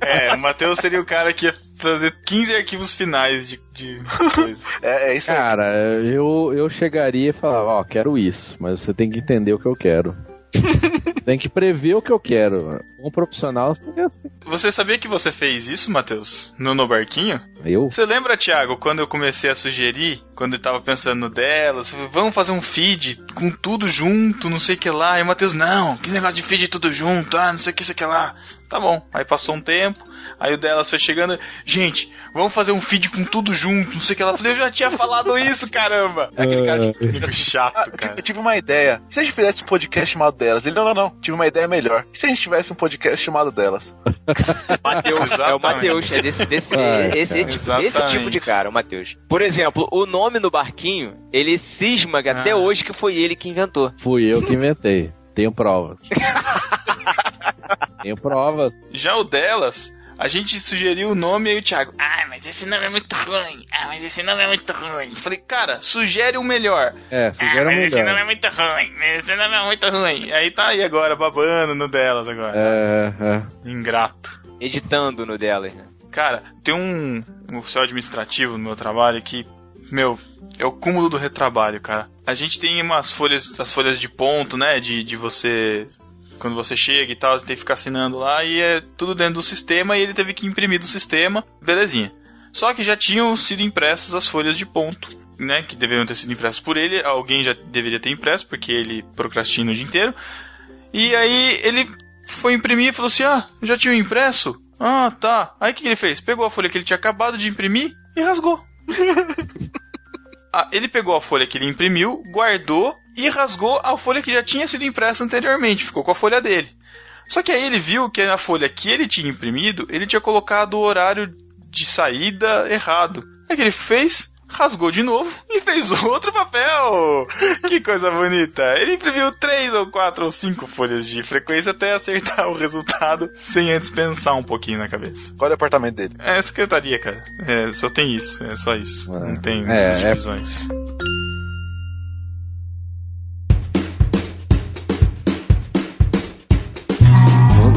É, o Matheus seria o cara que ia fazer 15 arquivos finais de, de coisa. É, é isso aí. Cara, eu, eu chegaria e falava, ó, quero isso, mas você tem que entender o que eu quero. tem que prever o que eu quero. Um profissional seria assim. Você sabia que você fez isso, Matheus? No, no barquinho? Eu? Você lembra, Thiago, quando eu comecei a sugerir, quando eu tava pensando no delas, vamos fazer um feed com tudo junto, não sei o que lá, e o Matheus, não, que negócio de feed tudo junto, ah, não sei o que, isso que lá. Tá bom, aí passou um tempo, aí o delas foi chegando, gente, vamos fazer um feed com tudo junto, não sei o que. Eu falei, eu já tinha falado isso, caramba. É aquele cara que Ah, fica assim, chato, "Ah, eu tive- cara. eu tive uma ideia. E se a gente fizesse um podcast chamado delas? Ele, não, não, não, tive uma ideia melhor. E se a gente tivesse um podcast chamado delas? Matheus, é o. Matheus, é desse, desse, Ai, esse, tipo, Exatamente. esse tipo de cara, o Matheus. Por exemplo, o nome no barquinho, ele cisma que até Ah. hoje que foi ele que inventou. Fui eu que inventei. Tenho provas. Tenho provas. Já o delas, a gente sugeriu o nome e aí o Thiago, ah, mas esse nome é muito ruim, ah, mas esse nome é muito ruim. Falei, cara, sugere o melhor. É, Ah, sugere mas esse nome é melhor. muito ruim, mas esse nome é muito ruim. Aí tá aí agora, babando no delas agora. É, é. Ingrato. Editando no delas, né? Cara, tem um, um oficial administrativo no meu trabalho que, meu, é o cúmulo do retrabalho, cara. A gente tem umas folhas, as folhas de ponto, né, de, de você... Quando você chega e tal, você tem que ficar assinando lá e é tudo dentro do sistema e ele teve que imprimir do sistema, belezinha. Só que já tinham sido impressas as folhas de ponto, né, que deveriam ter sido impressas por ele, alguém já deveria ter impresso, porque ele procrastina o dia inteiro. E aí ele foi imprimir e falou assim: Ah, já tinha impresso? Ah, tá. Aí o que ele fez? Pegou a folha que ele tinha acabado de imprimir e rasgou. Ah, ele pegou a folha que ele imprimiu, guardou e rasgou a folha que já tinha sido impressa anteriormente. Ficou com a folha dele. Só que aí ele viu que na folha que ele tinha imprimido, ele tinha colocado o horário de saída errado. Aí o que ele fez? Rasgou de novo e fez outro papel. Que coisa bonita. Ele imprimiu três ou quatro ou cinco folhas de frequência até acertar o resultado sem antes pensar um pouquinho na cabeça. Qual é o departamento dele? É secretaria, cara. É, só tem isso. É só isso. É. Não tem É, muitas é-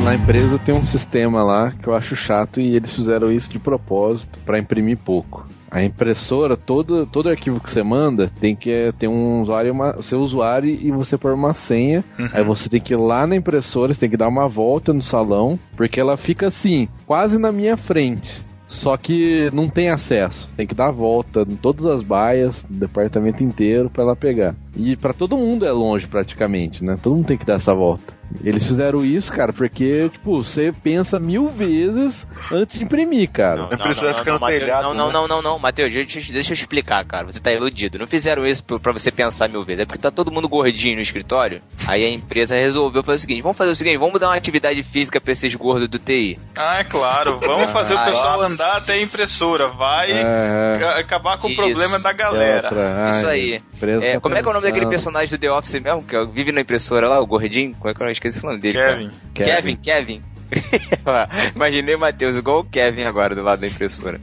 Na empresa tem um sistema lá que eu acho chato e eles fizeram isso de propósito para imprimir pouco. A impressora, todo, todo arquivo que você manda tem que ter um usuário, uma, seu usuário e você pôr uma senha. Uhum. Aí você tem que ir lá na impressora, você tem que dar uma volta no salão, porque ela fica assim, quase na minha frente. Só que não tem acesso. Tem que dar a volta em todas as baias, do departamento inteiro, para ela pegar. E para todo mundo é longe praticamente, né? Todo mundo tem que dar essa volta. Eles fizeram isso, cara, porque, tipo, você pensa mil vezes antes de imprimir, cara. A impressora fica no Mateus, telhado, Não, não, né? não, não, não, Matheus, deixa, deixa eu explicar, cara. Você tá iludido. Não fizeram isso pra você pensar mil vezes. É porque tá todo mundo gordinho no escritório. Aí a empresa resolveu fazer o seguinte: vamos fazer o seguinte, vamos dar uma atividade física pra esses gordos do TI. Ah, é claro. Vamos fazer o Ah, pessoal nossa. andar até a impressora. Vai É, a- acabar com o Isso. problema da galera. outra, Isso aí. É, tá como é que é o nome daquele personagem do The Office mesmo? Que vive na impressora lá, o gordinho? Como é que eu não esqueci o nome dele? cara? Kevin. Kevin, Kevin. Imaginei o Matheus igual o Kevin agora do lado da impressora.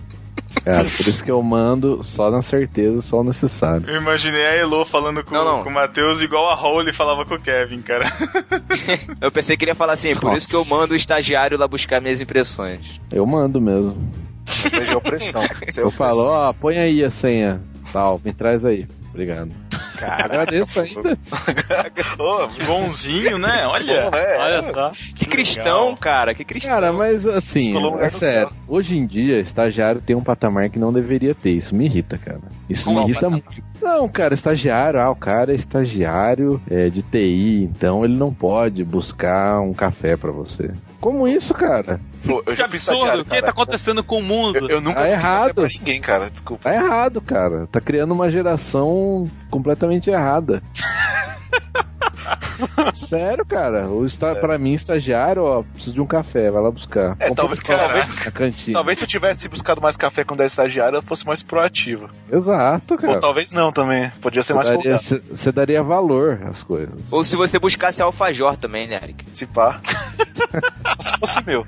Cara, por isso que eu mando só na certeza, só o necessário. Eu imaginei a Elo falando com, Não, não. com o Matheus igual a Holly falava com o Kevin, cara. Eu pensei que ele ia falar assim, por isso que eu mando o estagiário lá buscar minhas impressões. Eu mando mesmo. Aí é opressão. É Eu opressão. falo, ó, põe aí a senha. Tal, me traz aí. Obrigado. Agradeço ainda. Ô, Bonzinho, né? Olha. bom, é, Olha só. Que cristão, cara, que cristão. Cara, mas assim, é sério. Hoje em dia, estagiário tem um patamar que não deveria ter. Isso me irrita, cara. Isso Como me o irrita muito. Não, cara, estagiário, ah, o cara é estagiário é, de TI, então ele não pode buscar um café pra você. Como isso, cara? Pô, Que absurdo. O que cara. tá acontecendo com o mundo? Eu, eu nunca Tá errado. pra ninguém, cara. Desculpa. Tá errado, cara. Tá criando uma geração completamente errada. Sério, cara. O está, Pra mim, estagiário, ó, preciso de um café, vai lá buscar. É, talvez, talvez, na cantina. talvez se eu tivesse buscado mais café quando era estagiário, eu fosse mais proativo. Exato, cara. Ou talvez não também. Podia ser mais Você daria, folgado. cê- cê daria valor às coisas. Ou se você buscasse alfajor também, né, Eric? Se pá. Ou se fosse meu.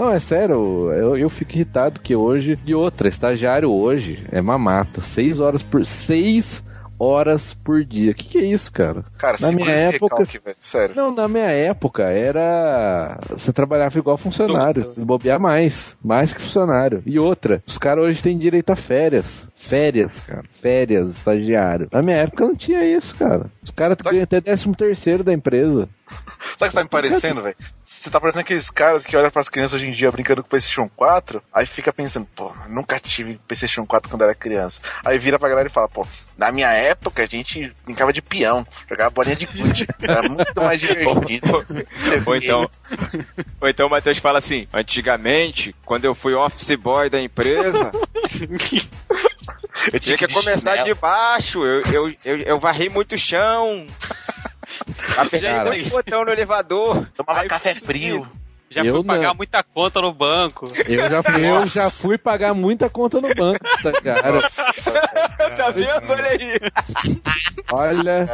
Não, é sério, eu, eu fico irritado que hoje. E outra, estagiário hoje é mamata. Seis horas por. Seis horas por dia. Que que é isso, cara? Cara, Na minha época- recalque, velho. Sério. Não, na minha época era. Você trabalhava igual funcionário, se bobear mais. Mais que funcionário. E outra, os caras hoje têm direito a férias. Férias, cara. Férias, estagiário. Na minha época não tinha isso, cara. Os caras Tá- ganham até 13 terceiro da empresa. Sabe o que você tá me parecendo, velho? Você tá parecendo aqueles caras que olham pras crianças hoje em dia brincando com o PlayStation 4, aí fica pensando, pô, nunca tive PlayStation 4 quando era criança. Aí vira pra galera e fala, pô, na minha época a gente brincava de peão, jogava bolinha de gude. Era muito mais divertido. Ou então, ou então o Matheus fala assim: antigamente, quando eu fui office boy da empresa, eu tinha que começar de baixo, eu, eu, eu, eu varri muito chão. Apertei Cara. muito botão no elevador. Tomava café frio. Já Eu fui pagar não. muita conta no banco. Eu já, fui, eu já fui pagar muita conta no banco, tá, cara. tá vendo? Olha aí. Olha,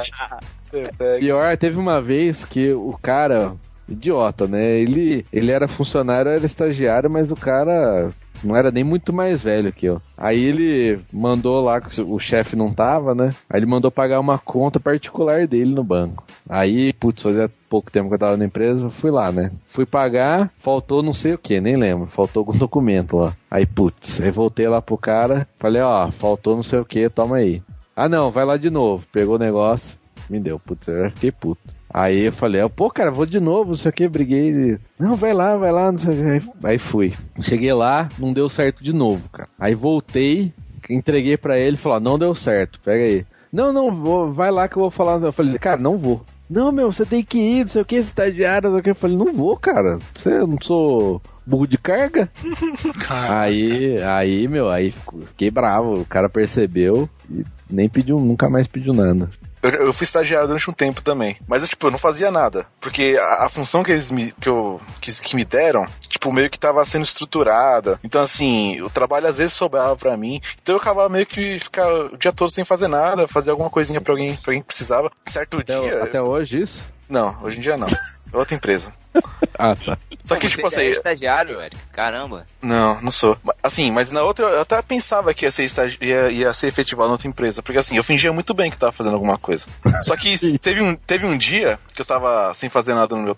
pior, teve uma vez que o cara, idiota, né? Ele, ele era funcionário, era estagiário, mas o cara não era nem muito mais velho que eu. Aí ele mandou lá, o chefe não tava, né? Aí ele mandou pagar uma conta particular dele no banco. Aí, putz, fazia pouco tempo que eu tava na empresa, fui lá, né? Fui pagar, faltou não sei o que, nem lembro. Faltou algum documento lá. Aí, putz, aí voltei lá pro cara, falei, ó, faltou não sei o que, toma aí. Ah não, vai lá de novo. Pegou o negócio, me deu, putz, eu fiquei puto. Aí eu falei, pô, cara, vou de novo, não sei o que, briguei. Não, vai lá, vai lá, não sei o que. Aí fui. Cheguei lá, não deu certo de novo, cara. Aí voltei, entreguei pra ele, falou, não deu certo, pega aí. Não, não, vou, vai lá que eu vou falar. Eu falei, cara, não vou. Não, meu, você tem que ir, não sei o que, estagiário, não sei o que. Eu falei, não vou, cara. Você não sou burro de carga? aí, aí, meu, aí fiquei bravo. O cara percebeu e nem pediu, nunca mais pediu nada. Eu, eu fui estagiário durante um tempo também. Mas, tipo, eu não fazia nada. Porque a, a função que eles me, que, eu, que, que me deram, tipo, meio que tava sendo estruturada. Então, assim, o trabalho às vezes sobrava pra mim. Então eu acabava meio que ficar o dia todo sem fazer nada, fazer alguma coisinha pra alguém, pra alguém que precisava. Certo Até, dia. até hoje isso? Não, hoje em dia não. É outra empresa. Ah, tá. Só que, Você tipo é assim. estagiário, Eric. Caramba. Não, não sou. Assim, mas na outra eu até pensava que ia ser, estagi... ia, ia ser efetivado na outra empresa. Porque assim, eu fingia muito bem que tava fazendo alguma coisa. Só que teve um, teve um dia que eu tava sem fazer nada no meu-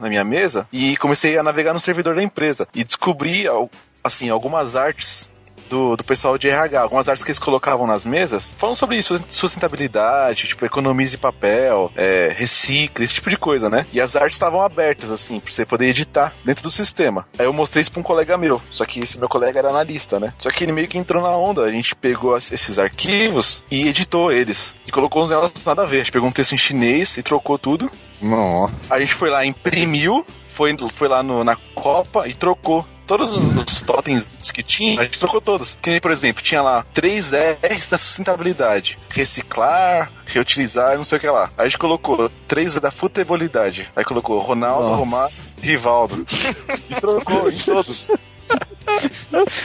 na minha mesa e comecei a navegar no servidor da empresa. E descobri, assim, algumas artes. Do, do pessoal de RH, algumas artes que eles colocavam nas mesas, falando sobre isso, sustentabilidade, tipo, economize papel, é, recicle, esse tipo de coisa, né? E as artes estavam abertas, assim, pra você poder editar dentro do sistema. Aí eu mostrei isso pra um colega meu, só que esse meu colega era analista, né? Só que ele meio que entrou na onda, a gente pegou esses arquivos e editou eles. E colocou uns negócios nada a ver. A gente pegou um texto em chinês e trocou tudo. Nossa. A gente foi lá, imprimiu, foi, foi lá no- na Copa e trocou. Todos os totens que tinha, a gente trocou todos. Que nem, por exemplo, tinha lá três R's da sustentabilidade: reciclar, reutilizar, não sei o que lá. Aí a gente colocou três da futebolicidade. Aí colocou Ronaldo, Nossa. Romário, Rivaldo. E trocou em todos.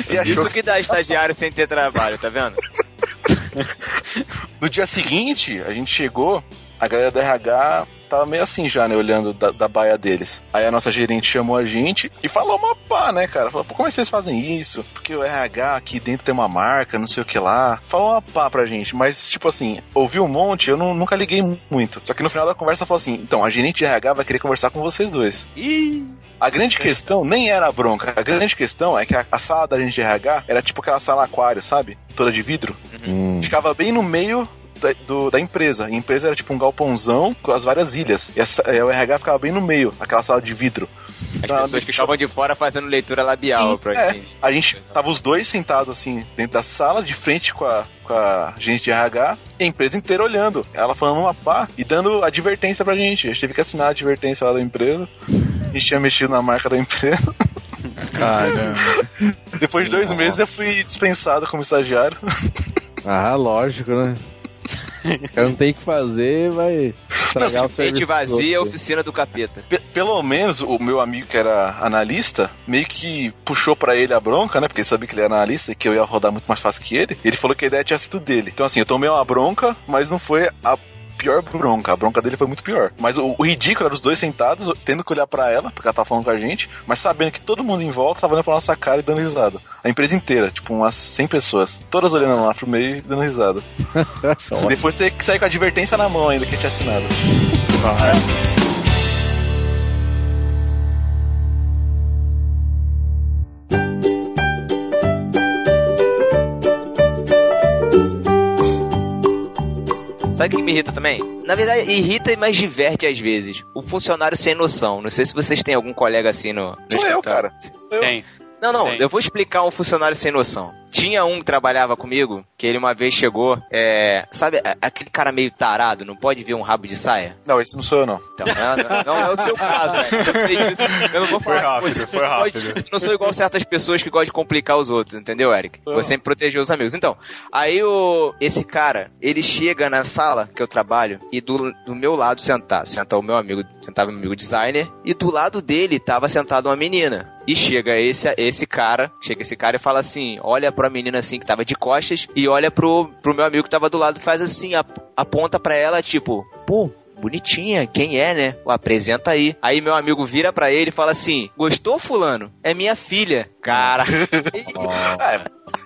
E achou Isso que dá estagiário sem ter trabalho, tá vendo? No dia seguinte, a gente chegou, a galera da RH tava meio assim já, né, olhando da, da baia deles. Aí a nossa gerente chamou a gente e falou uma pá, né, cara? Falou, pô, como é que vocês fazem isso? Porque o RH aqui dentro tem uma marca, não sei o que lá. Falou uma pá pra gente, mas tipo assim, ouvi um monte, eu não- nunca liguei muito. Só que no final da conversa falou assim, então, a gerente de RH vai querer conversar com vocês dois. Ih, A grande questão nem era a bronca, a grande questão é que a, a sala da gente de RH era tipo aquela sala aquário, sabe? Toda de vidro Hum. ficava bem no meio da, do- da empresa. E a empresa era tipo um galpãozão com as várias ilhas. E essa- é, o RH ficava bem no meio, aquela sala de vidro. as Ah, pessoas ficavam de fora fazendo leitura labial Sim, pra é. A gente tava os dois sentados assim dentro da sala, de frente com a, com a gente de RH, e a empresa inteira olhando. Ela falando uma pá e dando advertência pra gente. A gente teve que assinar a advertência lá da empresa. A gente tinha mexido na marca da empresa. Caramba. Depois de dois meses eu fui dispensado como estagiário. Ah, lógico, né? Cara não tem o que fazer, vai estragar o serviço. Gente dos vazia, outros. oficina do capeta. Pe- pelo menos o meu amigo que era analista meio que puxou pra ele a bronca, né? Porque ele sabia que ele era analista e que eu ia rodar muito mais fácil que ele. Ele falou que a ideia tinha sido dele. Então, assim, eu tomei uma bronca, mas não foi a pior bronca. A bronca dele foi muito pior. Mas o, o ridículo era os dois sentados, tendo que olhar pra ela, porque ela tava falando com a gente, mas sabendo que todo mundo em volta tava olhando pra nossa cara e dando risada. A empresa inteira, tipo, umas 100 pessoas. Todas olhando lá pro meio e dando risada. E depois ter que sair com a advertência na mão ainda que tinha assinado. Sabe o que me irrita também? Na verdade, irrita, mas diverte às vezes. O funcionário sem noção. Não sei se vocês têm algum colega assim no, no Sou eu, cara. Sou eu. Tem. Não, não, Tem. eu vou explicar um funcionário sem noção. Tinha um que trabalhava comigo, que ele uma vez chegou, é, sabe, aquele cara meio tarado, não pode ver um rabo de saia? Não, esse não sou eu, não. Então, não, não, não é o seu caso, velho. Eu sei disso. Eu não vou Foi falar rápido, você. foi não pode- rápido. Eu não sou igual certas pessoas que gostam de complicar os outros, entendeu, Eric? Vou sempre proteger os amigos. Então, aí o, esse cara, ele chega na sala que eu trabalho e do, do meu lado sentar, senta o meu amigo, sentava o meu amigo designer e do lado dele tava sentado uma menina. E chega esse, esse cara, chega esse cara e fala assim, olha pra menina assim que tava de costas e olha pro, pro meu amigo que tava do lado e faz assim, ap- aponta pra ela tipo, pô, bonitinha, quem é, né? O apresenta aí. Aí meu amigo vira pra ele e fala assim: Gostou, fulano? É minha filha. Cara. É,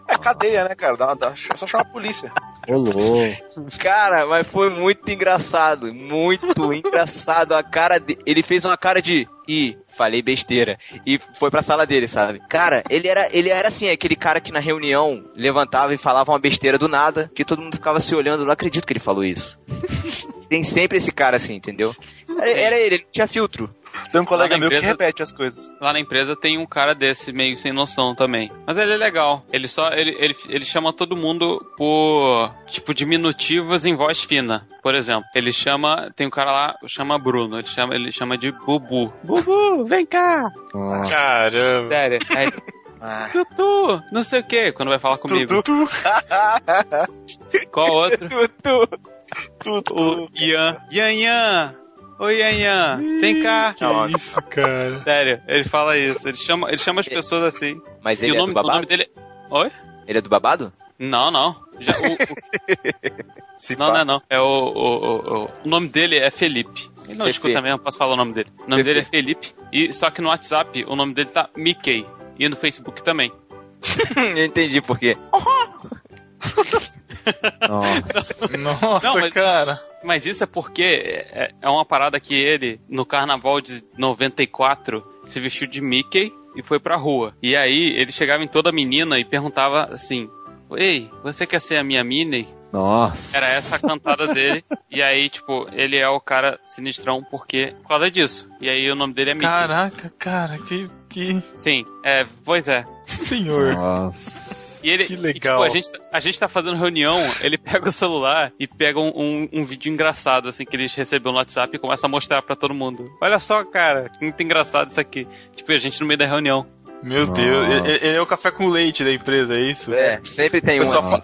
é cadeia, né, cara? Dá, dá, é só chamar a polícia. Ô, louco. Cara, mas foi muito engraçado. Muito engraçado. A cara de... Ele fez uma cara de. Ih, falei besteira. E foi pra sala dele, sabe? Cara, ele era, ele era assim, aquele cara que na reunião levantava e falava uma besteira do nada, que todo mundo ficava se olhando. Não acredito que ele falou isso. Tem sempre esse cara assim, entendeu? Era, era ele, ele não tinha filtro. Tem um colega meu que empresa- repete as coisas. Lá na empresa tem um cara desse, meio sem noção também. Mas ele é legal. Ele só. Ele, ele, ele chama todo mundo por. Tipo, diminutivos em voz fina. Por exemplo, ele chama. Tem um cara lá, chama Bruno. Ele chama, ele chama de Bubu. Bubu, vem cá! Nossa. Caramba. Sério. Aí, Ah, Tutu, não sei o que, quando vai falar comigo. Tutu. Qual outro? tudo. O Ian. Ian, Ian! Oi, Ian, Ian! Vem cá! Que isso, cara. Sério, ele fala isso. Ele chama, ele chama as pessoas assim. Mas e ele o é nome, do o nome babado? dele. Oi? Ele é do babado? Não, não. Já, o- o- Se não, pá. não é não. É o, o, o, o- nome dele é Felipe. Ele não Fefe. escuta mesmo, posso falar o nome dele. O nome dele é Felipe. E, só que no WhatsApp o nome dele tá Mickey. E no Facebook também. Eu entendi por quê. Nossa. Nossa, Não, mas- cara. Mas isso é porque é, é uma parada que ele, no carnaval de 94, se vestiu de Mickey e foi pra rua. E aí ele chegava em toda menina e perguntava assim: Ei, você quer ser a minha Minnie? Nossa. Era essa a cantada dele. E aí, tipo, ele é o cara sinistrão porque. Por causa disso. E aí o nome dele é Mickey. Caraca, cara, que, que Sim, é, pois é. senhor. Nossa. E ele, Que e, legal. tipo, a, gente, a gente tá fazendo reunião, ele pega o celular e pega um, um, um vídeo engraçado, assim, que ele recebeu no WhatsApp e começa a mostrar pra todo mundo. Olha só, cara, que muito engraçado isso aqui. Tipo, a gente no meio da reunião. Meu Nossa. Deus, ele, ele é o café com leite da empresa, é isso? É. Sempre tem um fala-.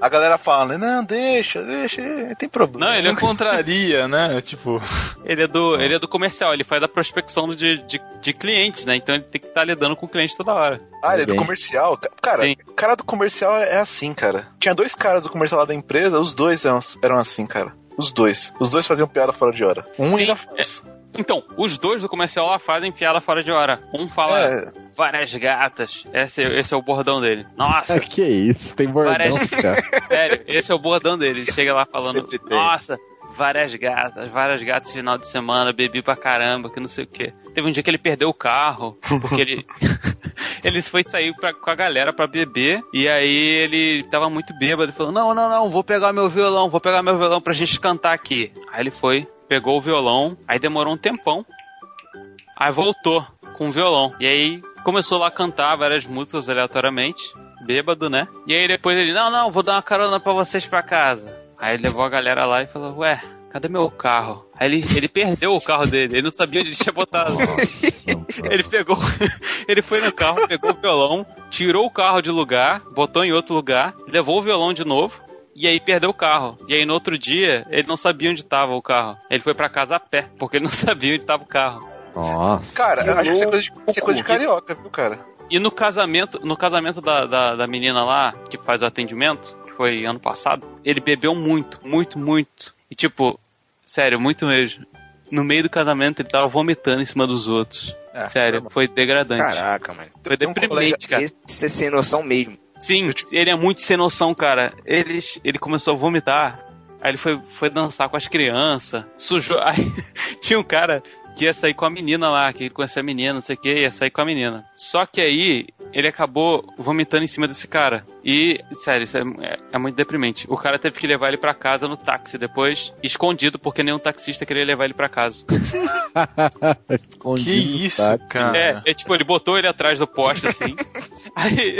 A galera fala? Não, deixa, deixa, é, tem problema. Não, ele é, contraria, né? Tipo, ele é, do, ele é do comercial, ele faz a prospecção de, de, de clientes, né? Então ele tem que estar lidando com o cliente toda hora. Ah, ele é do comercial? Ca- Cara, Sim. o cara do comercial é assim, cara. Tinha dois caras do comercial lá da empresa, os dois eram, eram assim, cara. Os dois. Os dois faziam piada fora de hora. Um Sim, ainda faz. Então, os dois do comercial lá fazem piada fora de hora. Um fala É, várias gatas. Esse, esse é o bordão dele. Nossa, que isso? Tem bordão, Parece- cara. Sério, esse é o bordão dele. Ele chega lá falando, nossa, várias gatas, várias gatas final de semana, bebi pra caramba, que não sei o que. Teve um dia que ele perdeu o carro, porque ele. ele foi sair pra, com a galera pra beber, e aí ele tava muito bêbado. Ele falou: Não, não, não, vou pegar meu violão, vou pegar meu violão pra gente cantar aqui. Aí ele foi, pegou o violão, aí demorou um tempão. Aí voltou com o violão. E aí começou lá a cantar várias músicas aleatoriamente, bêbado, né? E aí depois ele, não, não, vou dar uma carona pra vocês pra casa. Aí ele levou a galera lá e falou, ué, cadê meu carro? Aí ele, ele perdeu o carro dele, ele não sabia onde ele tinha botado. Ele pegou, ele foi no carro, pegou o violão, tirou o carro de lugar, botou em outro lugar, levou o violão de novo. E aí perdeu o carro. E aí no outro dia, ele não sabia onde estava o carro. Ele foi pra casa a pé, porque ele não sabia onde estava o carro. Nossa. cara, eu acho que isso é coisa de, isso é coisa de carioca, viu, cara? E no casamento, no casamento da, da, da menina lá, que faz o atendimento, que foi ano passado, ele bebeu muito, muito, muito. E tipo, sério, muito mesmo. No meio do casamento ele tava vomitando em cima dos outros. É, sério, foi degradante. Caraca, mano. foi tem um deprimente, cara. Esse é sem noção mesmo. Sim, ele é muito sem noção, cara. Ele, ele começou a vomitar. Aí ele foi, foi dançar com as crianças. Sujou. Aí tinha um cara que ia sair com a menina lá, que ele conhecia a menina, não sei o que, ia sair com a menina. Só que aí ele acabou vomitando em cima desse cara. E, sério, isso é, é- é muito deprimente. O cara teve que levar ele pra casa no táxi depois, escondido, porque nenhum taxista queria levar ele pra casa. que Escondido, isso, tá? cara. É, é tipo, ele botou ele atrás do poste, assim. aí,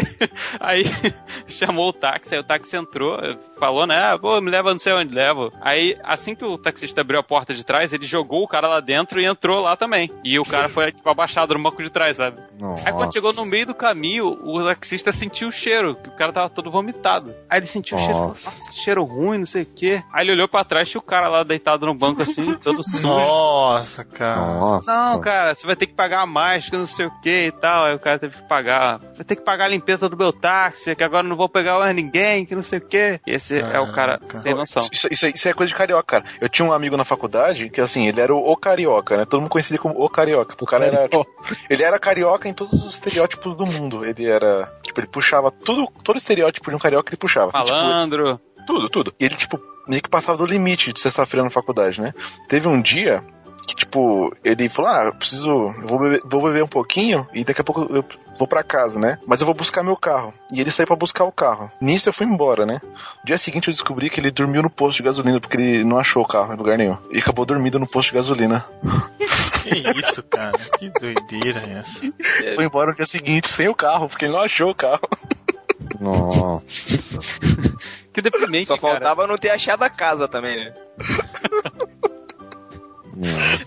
aí chamou o táxi, aí o táxi entrou, falou, né? Ah, pô, me leva não sei onde levo. Aí, assim que o taxista abriu a porta de trás, ele jogou o cara lá dentro e entrou lá também. E o cara foi, tipo, abaixado no banco de trás, sabe? Aí quando Nossa. chegou no meio do caminho, o taxista sentiu o cheiro, que o cara tava todo vomitado. Aí ele sentiu o cheiro, falou, Nossa. nossa, que cheiro ruim, não sei o quê. Aí ele olhou pra trás, tinha o cara lá deitado no banco assim, todo sujo. Nossa, cara. Nossa. Não, cara, você vai ter que pagar mais, que não sei o que e tal. Aí o cara teve que pagar. Vai ter que pagar a limpeza do meu táxi, que agora eu não vou pegar mais ninguém, que não sei o que. Esse é o cara Caraca. sem noção. Isso, isso, isso é coisa de carioca, cara. Eu tinha um amigo na faculdade que, assim, ele era o, o carioca, né? Todo mundo conhecia ele como o carioca. O cara era. tipo, ele era carioca em todos os estereótipos do mundo. Ele era. Tipo, ele puxava tudo, todo estereótipo de um carioca ele puxava. E, tipo, Malandro. tudo, tudo. E ele, tipo, meio que passava do limite de sexta-feira na faculdade, né? Teve um dia que, tipo, ele falou: Ah, eu preciso. Eu vou beber, vou beber um pouquinho e daqui a pouco eu vou pra casa, né? Mas eu vou buscar meu carro. E ele saiu pra buscar o carro. Nisso eu fui embora, né? No dia seguinte eu descobri que ele dormiu no posto de gasolina porque ele não achou o carro em lugar nenhum. E acabou dormindo no posto de gasolina. Que isso, cara? Que doideira é essa? Foi embora no dia seguinte sem o carro, porque ele não achou o carro. Nossa. Que deprimente, Só cara. faltava não ter achado a casa também, né?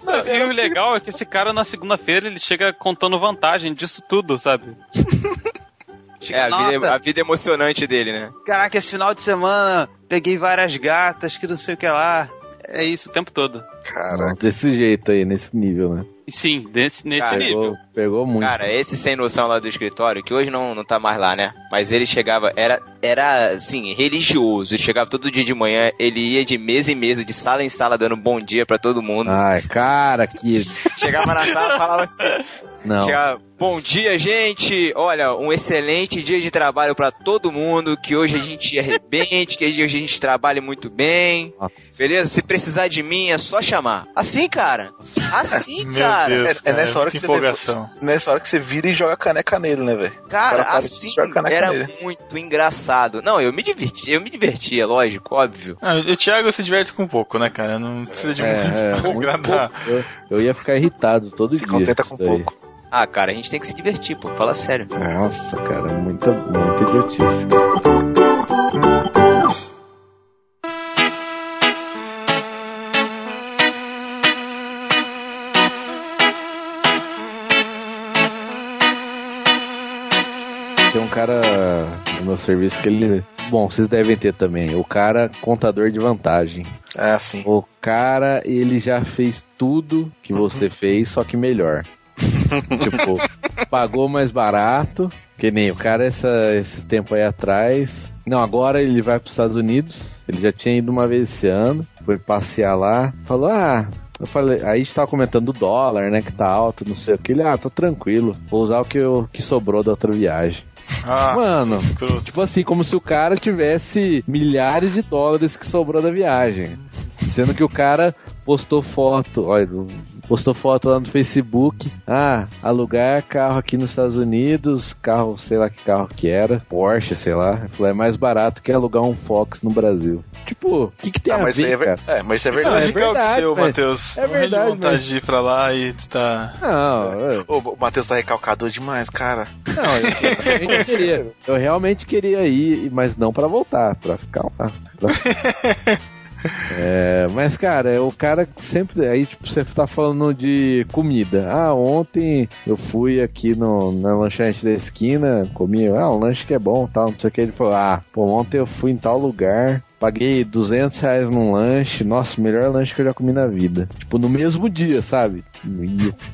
Não, E o legal é que esse cara na segunda-feira ele chega contando vantagem disso tudo, sabe? Chega, É, a vida, "Nossa, a vida emocionante dele, né? Caraca, esse final de semana peguei várias gatas que não sei o que lá. É isso o tempo todo. Caraca. Desse jeito aí, nesse nível, né? E sim, desse, nesse Cara, nível. Pegou, pegou muito. Cara, esse sem noção lá do escritório, que hoje não, não tá mais lá, né? Mas ele chegava, era, era assim, religioso. Ele chegava todo dia de manhã, ele ia de mesa em mesa, de sala em sala, dando bom dia pra todo mundo. Ai, cara, que. Chegava na sala falava assim: Não. chegava, Bom dia, gente! Olha, um excelente dia de trabalho pra todo mundo. Que hoje a gente arrebente, que hoje a gente trabalhe muito bem. Nossa. Beleza? Se precisar de mim, é só chamar. Assim, cara. Assim, Meu cara. Deus, É, é nessa hora que que você. Nessa hora que você vira e joga a caneca nele, né, velho? Cara, cara assim era nele. muito engraçado. Não, eu me divertia, eu me divertia, lógico, óbvio. Ah, o Thiago se diverte com pouco, né, cara? Não precisa de É, muito é, pra muito agradar. pouco. Eu, eu ia ficar irritado todo Se dia. contenta com aí. Ah, cara, a gente tem que se divertir, pô, fala sério. Nossa, cara, muita, muita idiotice. Tem um cara no meu serviço que ele. Bom, vocês devem ter também. O cara, contador de vantagem. É assim. O cara, ele já fez tudo que você fez, só que melhor. tipo, pagou mais barato, que nem o cara essa, esse tempo aí atrás. Não, agora ele vai para os Estados Unidos. Ele já tinha ido uma vez esse ano, foi passear lá. Falou, ah, eu falei, aí a gente tava comentando o dólar, né, que tá alto, não sei o que. Ele, ah, tô tranquilo, vou usar o que, eu, que sobrou da outra viagem. Ah, Mano, escroto. Tipo assim, como se o cara tivesse milhares de dólares que sobrou da viagem. Sendo que o cara postou foto, olha, postou foto lá no Facebook. Ah, alugar carro aqui nos Estados Unidos, carro, sei lá que carro que era, Porsche, sei lá. Ele Falou, é mais barato que alugar um Fox no Brasil. Tipo, o que, que tem Ah, a mas ver, é, cara? é, mas isso é Isso Não, é é verdade. legal que verdade, seu, Matheus. é verdade, vontade mas- de ir pra lá e tá. Não, eu- Ô, o Matheus tá recalcador demais, cara. não, eu, eu realmente queria, eu realmente queria ir, mas não pra voltar, pra ficar lá. Pra- É, mas cara, o cara sempre. Aí, tipo, você tá falando de comida. Ah, ontem eu fui aqui no, na lanchonete da esquina, comi, ah, um lanche que é bom tal, não sei o que. Ele falou, ah, pô, ontem eu fui em tal lugar. Paguei 200 reais num lanche. Nossa, melhor lanche que eu já comi na vida. Tipo, no mesmo dia, sabe?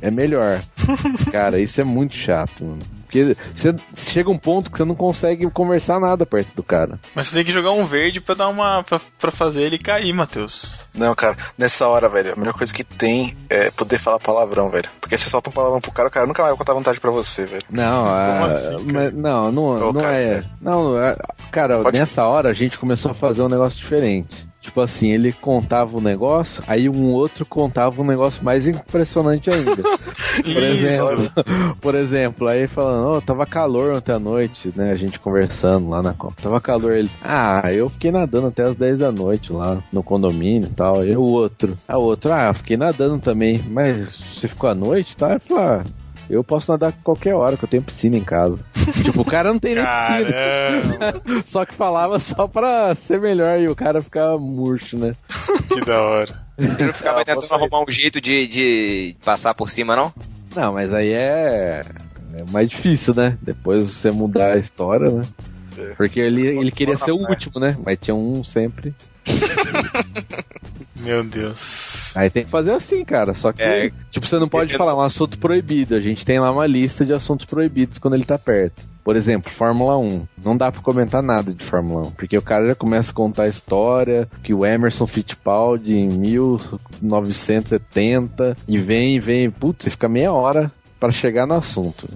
É melhor. Cara, isso é muito chato, mano. Porque você chega um ponto que você não consegue conversar nada perto do cara. Mas você tem que jogar um verde pra dar uma. pra, pra fazer ele cair, Matheus. Não, cara, nessa hora, velho, a melhor coisa que tem é poder falar palavrão, velho. Porque você solta um palavrão pro cara, o cara nunca mais vai contar vantagem pra você, velho. Não, ah, assim, mas, não, não, Ô, não cara, é. sério. Não, é- cara, Pode- nessa hora a gente começou a fazer um negócio diferente. Tipo assim, ele contava o negócio, aí um outro contava um negócio mais impressionante ainda. Por exemplo, por exemplo, aí falando, oh, tava calor ontem à noite, né? A gente conversando lá na Copa. Tava calor ele. Ah, eu fiquei nadando até as 10 da noite lá no condomínio e tal. E o outro. O outro, ah, eu fiquei nadando também. Mas você ficou à noite, tá? Eu falei, ah, eu posso nadar qualquer hora, que eu tenho piscina em casa. tipo, o cara não tem nem piscina. Só que falava só pra ser melhor e o cara ficava murcho, né? que da hora. Ele não ficava Ah, tentando arrumar um jeito de, de passar por cima, não? Não, mas aí é, é mais difícil, né? Depois você mudar a história, né? É. Porque ele, ele queria ser o último, né? Mas tinha um sempre. Meu Deus. Aí tem que fazer assim, cara. Só que, É. tipo, você não pode Eu- falar um assunto proibido. A gente tem lá uma lista de assuntos proibidos quando ele tá perto. Por exemplo, Fórmula 1. Não dá pra comentar nada de Fórmula 1. Porque o cara já começa a contar a história que o Emerson Fittipaldi em 1970 e vem e vem. Putz, você fica meia hora pra chegar no assunto.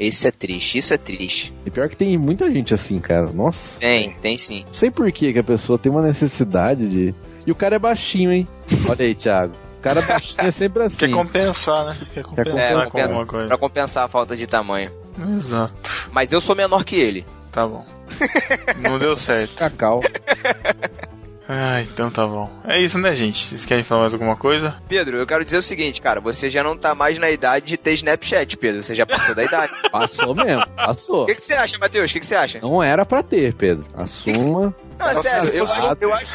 Isso é triste, isso é triste. E pior que tem muita gente assim, cara. Nossa. Tem, tem sim. Não sei por que que a pessoa tem uma necessidade de. E o cara é baixinho, hein? Olha aí, Thiago. cara baixinho é sempre assim. Quer compensar, né? Quer compensar É, com compensa- alguma coisa. pra compensar a falta de tamanho. Exato. Mas eu sou menor que ele. Tá bom. Não deu certo. Cacau. Ah, então tá bom. É isso, né, gente? Vocês querem falar mais alguma coisa? Pedro, eu quero dizer o seguinte, cara, você já não tá mais na idade de ter Snapchat, Pedro. Você já passou da idade. Passou mesmo, passou. O que, que você acha, Matheus? O que, que você acha? Não era pra ter, Pedro. Assuma. Não, é Só se sério, eu, eu, eu acho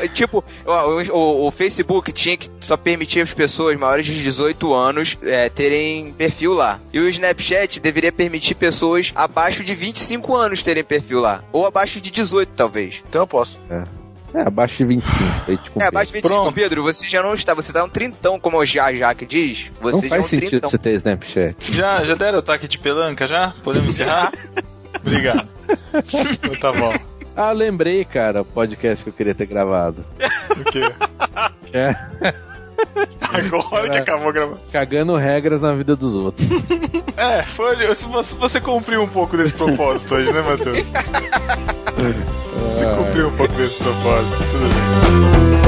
que, tipo, o, o- o Facebook tinha que só permitir as pessoas maiores de 18 anos é, terem perfil lá. E o Snapchat deveria permitir pessoas abaixo de 25 anos terem perfil lá. Ou abaixo de 18, talvez. Então eu posso. É, abaixo de 25. Leite com É, abaixo de 25, Pronto. Pedro, você já não está, você tá um trintão, como o Já Já que diz. Não Você já é faz um sentido trintão. você ter Snapchat. Já, já deram o ataque de pelanca já? Podemos encerrar? Obrigado. Então tá bom. Ah, lembrei, cara, o podcast que eu queria ter gravado. O quê? É, Agora que acabou a gravação. cagando regras na vida dos outros. É, foi, se você, você cumpriu um pouco desse propósito hoje, né, Matheus? Você cumpriu um pouco desse propósito. Tudo bem.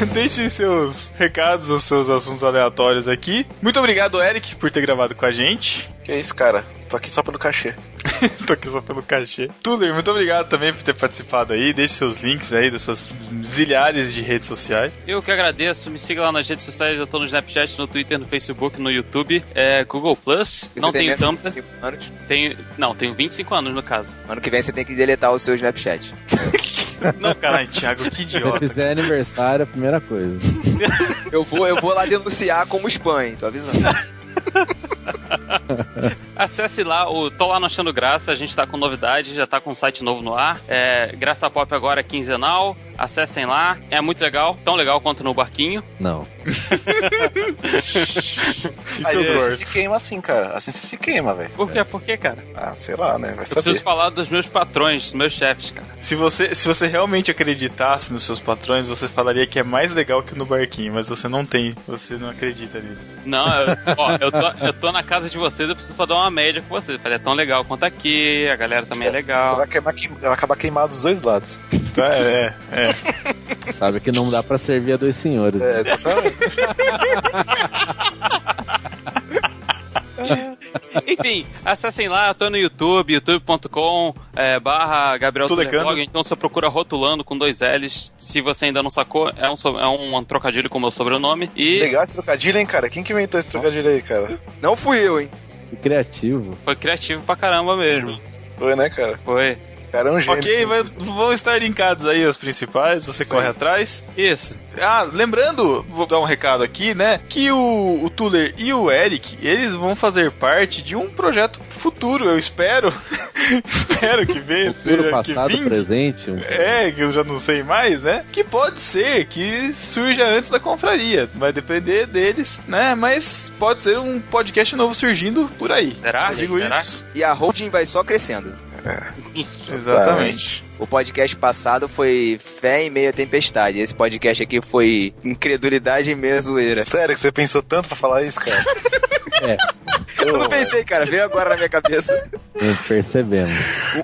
Deixem seus recados, os seus assuntos aleatórios aqui. Muito obrigado, Eric, por ter gravado com a gente. Que isso, cara? Tô aqui só pelo cachê. Tô aqui só pelo cachê. Tuller, muito obrigado também por ter participado aí. Deixe seus links aí das suas zilhares de redes sociais. Eu que agradeço, me siga lá nas redes sociais, eu tô no Snapchat, no Twitter, no Facebook, no YouTube, é Google Plus, não tem tenho Tumblr, 25 anos. tenho, não, tenho 25 anos no caso. Ano que vem você tem que deletar o seu Snapchat. Não, caralho, Thiago, que Se você idiota. fizer aniversário, a primeira coisa. Eu vou, eu vou lá denunciar como spam, hein? Tô avisando. Acesse lá, o Tô Lá no Achando Graça, a gente tá com novidade, já tá com um site novo no ar. É, Graça Pop agora é quinzenal, acessem lá, é muito legal, tão legal quanto no barquinho. Não. E Aí você gordos? se queima assim, cara. Assim você se queima, velho. Por quê? Por quê, cara? Ah, sei lá, né? Vai Eu preciso saber. falar dos meus patrões, dos meus chefes, cara. Se você, se você realmente acreditasse nos seus patrões, você falaria que é mais legal que no barquinho, mas você não tem, você não acredita nisso. Não, ó, eu tô, eu tô na casa de vocês, eu preciso dar uma média com vocês. Falei, é tão legal quanto aqui, a galera também é legal. Vai, queimar, queim- vai acabar queimado dos dois lados. Tá, é, é. Sabe que não dá pra servir a dois senhores. É, exatamente. Enfim, acessem lá, eu tô no YouTube, youtube.com é, barra Gabriel Tulecano. Tulecano. Então você procura Rotulando com dois L's. Se você ainda não sacou, é um, é um trocadilho com o meu sobrenome. E Legal esse trocadilho, hein, cara? Quem que inventou esse trocadilho aí, cara? Não fui eu, hein? Que criativo. foi criativo pra caramba mesmo. Foi, né, cara? Foi. Cara, é um gênio. Ok, vai- vão estar linkados aí os principais, você corre atrás. Isso. Ah, lembrando, vou dar um recado aqui, né? Que o, o Tuller e o Eric, eles vão fazer parte de um projeto futuro, eu espero. espero que venha. Futuro, seja que passado, vingue. presente. um- É, que eu já não sei mais, né? Que pode ser que surja antes da confraria. Vai depender deles, né? Mas pode ser um podcast novo surgindo por aí. Será? Eu digo Será? isso. E a holding vai só crescendo. Exatamente. O podcast passado foi Fé em Meio à Tempestade. Esse podcast aqui foi Incredulidade em Meio à Zoeira. Sério que você pensou tanto pra falar isso, cara? É, Eu não pensei, cara. Veio agora na minha cabeça. percebemos.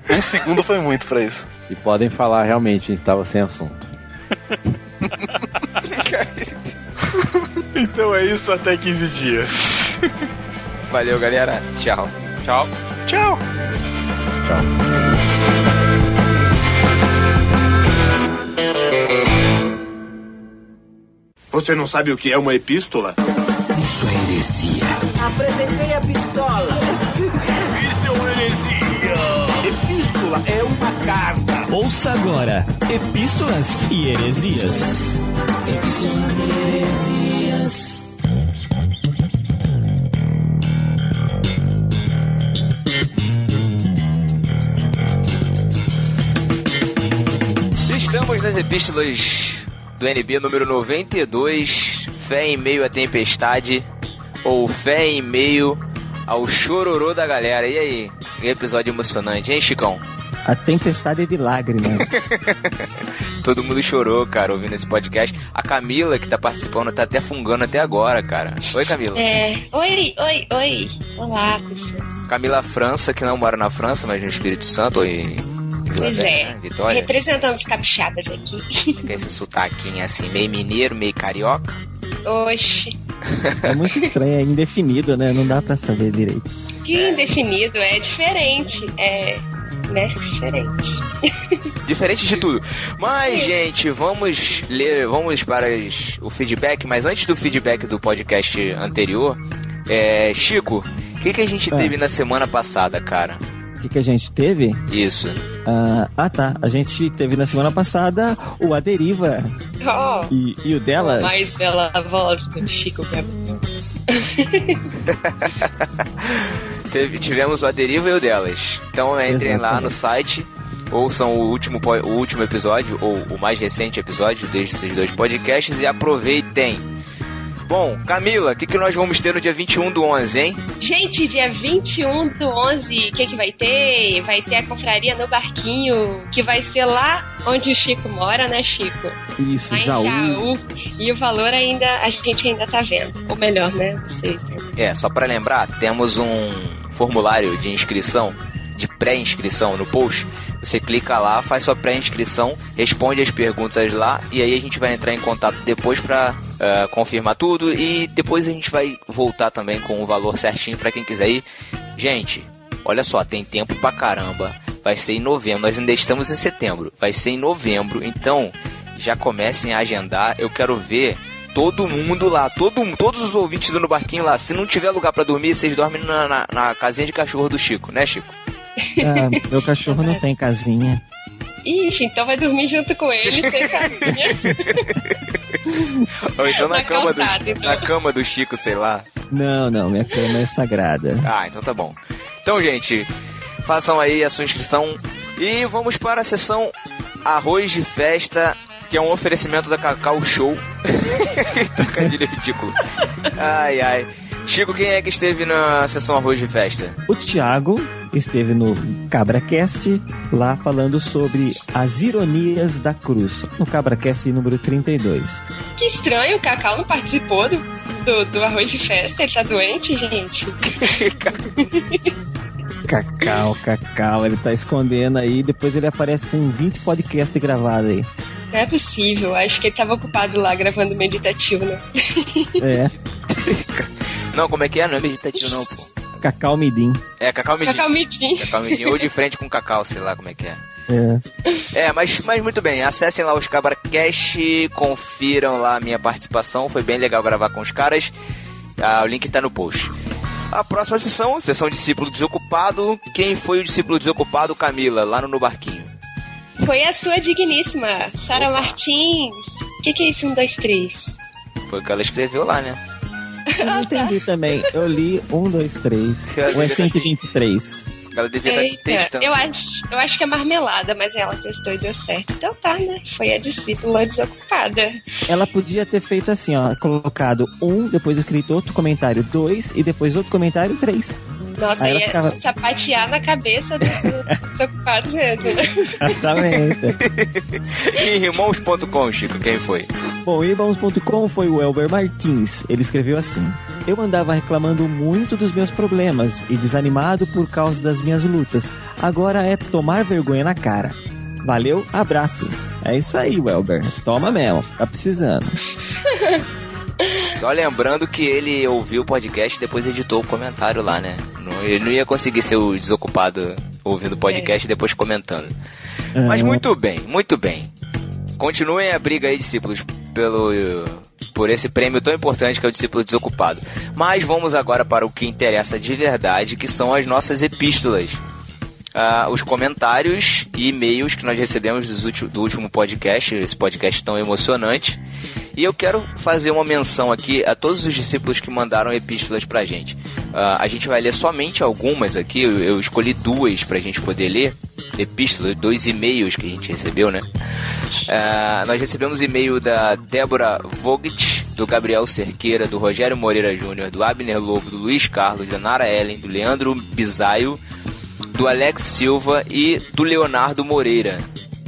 Um, um segundo foi muito pra isso. E podem falar, realmente, a gente tava sem assunto. Então é isso, até 15 dias. Valeu, galera. Tchau. Tchau. Tchau. Você não sabe o que é uma epístola? Apresentei a pistola. Isso é uma heresia! Epístola é uma carta. Ouça agora Epístolas e Heresias. Epístolas e Heresias. Estamos nas epístolas do NB número 92, Fé em Meio à Tempestade, ou Fé em Meio ao Chororô da Galera. E aí? Que episódio emocionante, hein, Chicão? A tempestade de lágrimas. Todo mundo chorou, cara, ouvindo esse podcast. A Camila, que tá participando, tá até fungando até agora, cara. Oi, Camila. É. Oi, oi, oi. Olá, pessoal. Camila França, que não mora na França, mas no Espírito Santo e. Pois é. né? Vitória. Representando os capixabas aqui. Com esse sotaquinho assim, meio mineiro, meio carioca. Oxi. É muito estranho, é indefinido, né? Não dá pra saber direito. Que indefinido, é diferente. É. Né? Diferente. Diferente de tudo. Mas, gente, vamos ler, vamos para o feedback, mas antes do feedback do podcast anterior, é, Chico, o que, que a gente Ah. teve na semana passada, cara? Que, que a gente teve? Isso. Ah, ah, tá. A gente teve na semana passada o A Deriva. Oh, E, e o dela. mais bela voz do Chico Gabriel. Teve, tivemos o A Deriva e o delas. Então entrem lá no site, ouçam o último, o último episódio, ou o mais recente episódio desses dois podcasts e aproveitem. Bom, Camila, o que, que nós vamos ter no dia 21 do 11, hein? Gente, dia 21 do 11, o que, que vai ter? Vai ter a confraria no barquinho, que vai ser lá onde o Chico mora, né, Chico? Isso, Lá Jaú. Jaú. E o valor ainda, a gente ainda tá vendo. Ou melhor, né? Vocês. É, só para lembrar, temos um formulário de inscrição, de pré-inscrição no post. Você clica lá, faz sua pré-inscrição, responde as perguntas lá e aí a gente vai entrar em contato depois para confirmar tudo e depois a gente vai voltar também com o valor certinho para quem quiser ir. Gente, olha só, tem tempo pra caramba. Vai ser em novembro, nós ainda estamos em setembro. Vai ser em novembro, então já comecem a agendar. Eu quero ver todo mundo lá, todo, todos os ouvintes do No Barquinho lá. Se não tiver lugar pra dormir, vocês dormem na, na- na casinha de cachorro do Chico, né, Chico? Ah, meu cachorro não tem casinha. Ixi, então vai dormir junto com ele, sem caminha. Ou então na, Na cama, calçada, do, então. na cama do Chico, sei lá. Não, não, minha cama é sagrada. Ah, então tá bom. Então, gente, façam aí a sua inscrição e vamos para a sessão Arroz de Festa, que é um oferecimento da Cacau Show. Trocadilho ridículo. Ai, ai. Chico, quem é que esteve na sessão Arroz de Festa? O Thiago esteve no CabraCast lá falando sobre as ironias da cruz, no CabraCast número 32. Que estranho, o Cacau não participou do, do, do arroz de festa. Ele tá doente, gente. Cacau, Cacau, ele tá escondendo aí, depois ele aparece com 20 podcasts gravados aí. Não é possível. Acho que ele tava ocupado lá gravando meditativo, né? É, Não, como é que é? Não é meditativo, não, pô. Cacau Midim. É Cacau Medinho. Cacau Midim. Cacau Medinho. Ou de frente com Cacau, sei lá como é que é. É. É, mas, mas muito bem, acessem lá os Cabracast, confiram lá a minha participação, foi bem legal gravar com os caras. Ah, o link tá no post. A próxima sessão, sessão discípulo desocupado. Quem foi o discípulo desocupado, Camila, lá no, no barquinho? Foi a sua digníssima, Sara Martins. O que, que é isso? Um, dois, três. Foi o que ela escreveu lá, né? Eu não entendi também. Eu li 1, 2, 3. Ou é 123? Ela devia estar Eita, testando. eu acho, eu acho que é marmelada, mas ela testou e deu certo. Então tá, né? Foi a discípula desocupada. Ela podia ter feito assim, ó, colocado um, depois escrito outro comentário, dois, e depois outro comentário, três. Nossa, Aí ia ficava- sapatear na cabeça do, do desocupado mesmo, né? Exatamente. E irmãos.com, Chico, quem foi? Bom, irmãos.com foi o Elber Martins. Ele escreveu assim: Eu andava reclamando muito dos meus problemas e desanimado por causa das minhas lutas. Agora é tomar vergonha na cara. Valeu, abraços. É isso aí, Welber. Toma mesmo, tá precisando. Só lembrando que ele ouviu o podcast e depois editou o comentário lá, né? Ele não ia conseguir ser o desocupado ouvindo o podcast e depois comentando. Mas É. muito bem, muito bem. Continuem a briga aí, discípulos, pelo por esse prêmio tão importante que é o discípulo desocupado. Mas vamos agora para o que interessa de verdade, que são as nossas epístolas. Ah, os comentários e e-mails que nós recebemos do último podcast, esse podcast tão emocionante. E eu quero fazer uma menção aqui a todos os discípulos que mandaram epístolas pra gente. Ah, a gente vai ler somente algumas aqui, eu, eu escolhi duas pra gente poder ler. Epístolas, dois e-mails que a gente recebeu, né? Ah, nós recebemos e-mail da Débora Vogt, do Gabriel Cerqueira, do Rogério Moreira Júnior, do Abner Lobo, do Luiz Carlos, da Nara Ellen, do Leandro Bisaio, do Alex Silva e do Leonardo Moreira.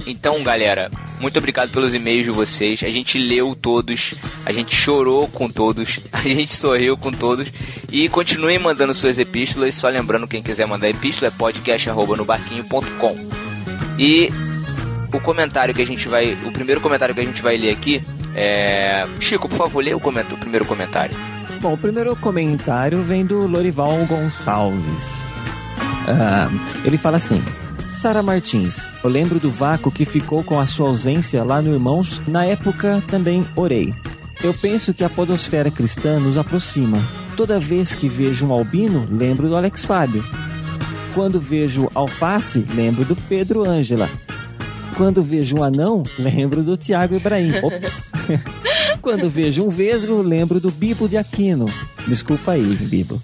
Então, galera, Muito obrigado pelos e-mails de vocês. A gente leu todos, a gente chorou com todos, a gente sorriu com todos. E continuem mandando suas epístolas. Só lembrando, quem quiser mandar epístola é podcast.nobarquinho.com. E o comentário que a gente vai. O primeiro comentário que a gente vai ler aqui é. Chico, por favor, lê o, o primeiro comentário. Bom, o primeiro comentário vem do Lorival Gonçalves. Ah, ele fala assim: Sara Martins, eu lembro do vácuo que ficou com a sua ausência lá no Irmãos. Na época também orei. Eu penso que a podosfera cristã nos aproxima. Toda vez que vejo um albino, lembro do Alex Fábio. Quando vejo alface, lembro do Pedro Ângela. Quando vejo um anão, lembro do Tiago Ibrahim. Ops. Quando vejo um vesgo, lembro do Bibo de Aquino. Desculpa aí, Bibo.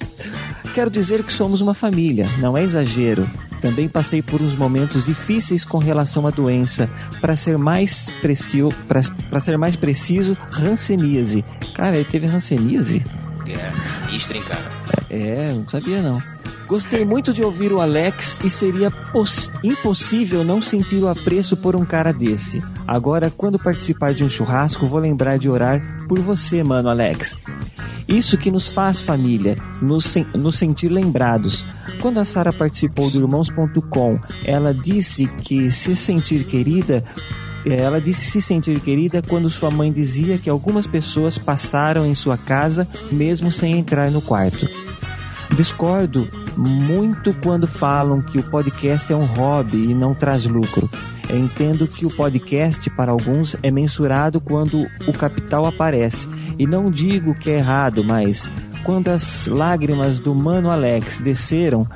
Quero dizer que somos uma família, não é exagero. Também passei por uns momentos difíceis com relação à doença. Para ser mais preciso, para ser mais preciso, ranceníase. Cara, ele teve ranceníase? É, Istrin, cara. É, não sabia não. Gostei muito de ouvir o Alex e seria poss- impossível não sentir o apreço por um cara desse. Agora, quando participar de um churrasco, vou lembrar de orar por você, mano, Alex. Isso que nos faz família, nos, sen- nos sentir lembrados. Quando a Sara participou do Irmãos.com, ela disse que se sentir querida é, ela disse se sentir querida quando sua mãe dizia que algumas pessoas passaram em sua casa mesmo sem entrar no quarto. Discordo muito quando falam que o podcast é um hobby e não traz lucro. Entendo que o podcast para alguns é mensurado quando o capital aparece. E não digo que é errado, mas quando as lágrimas do Mano Alex desceram,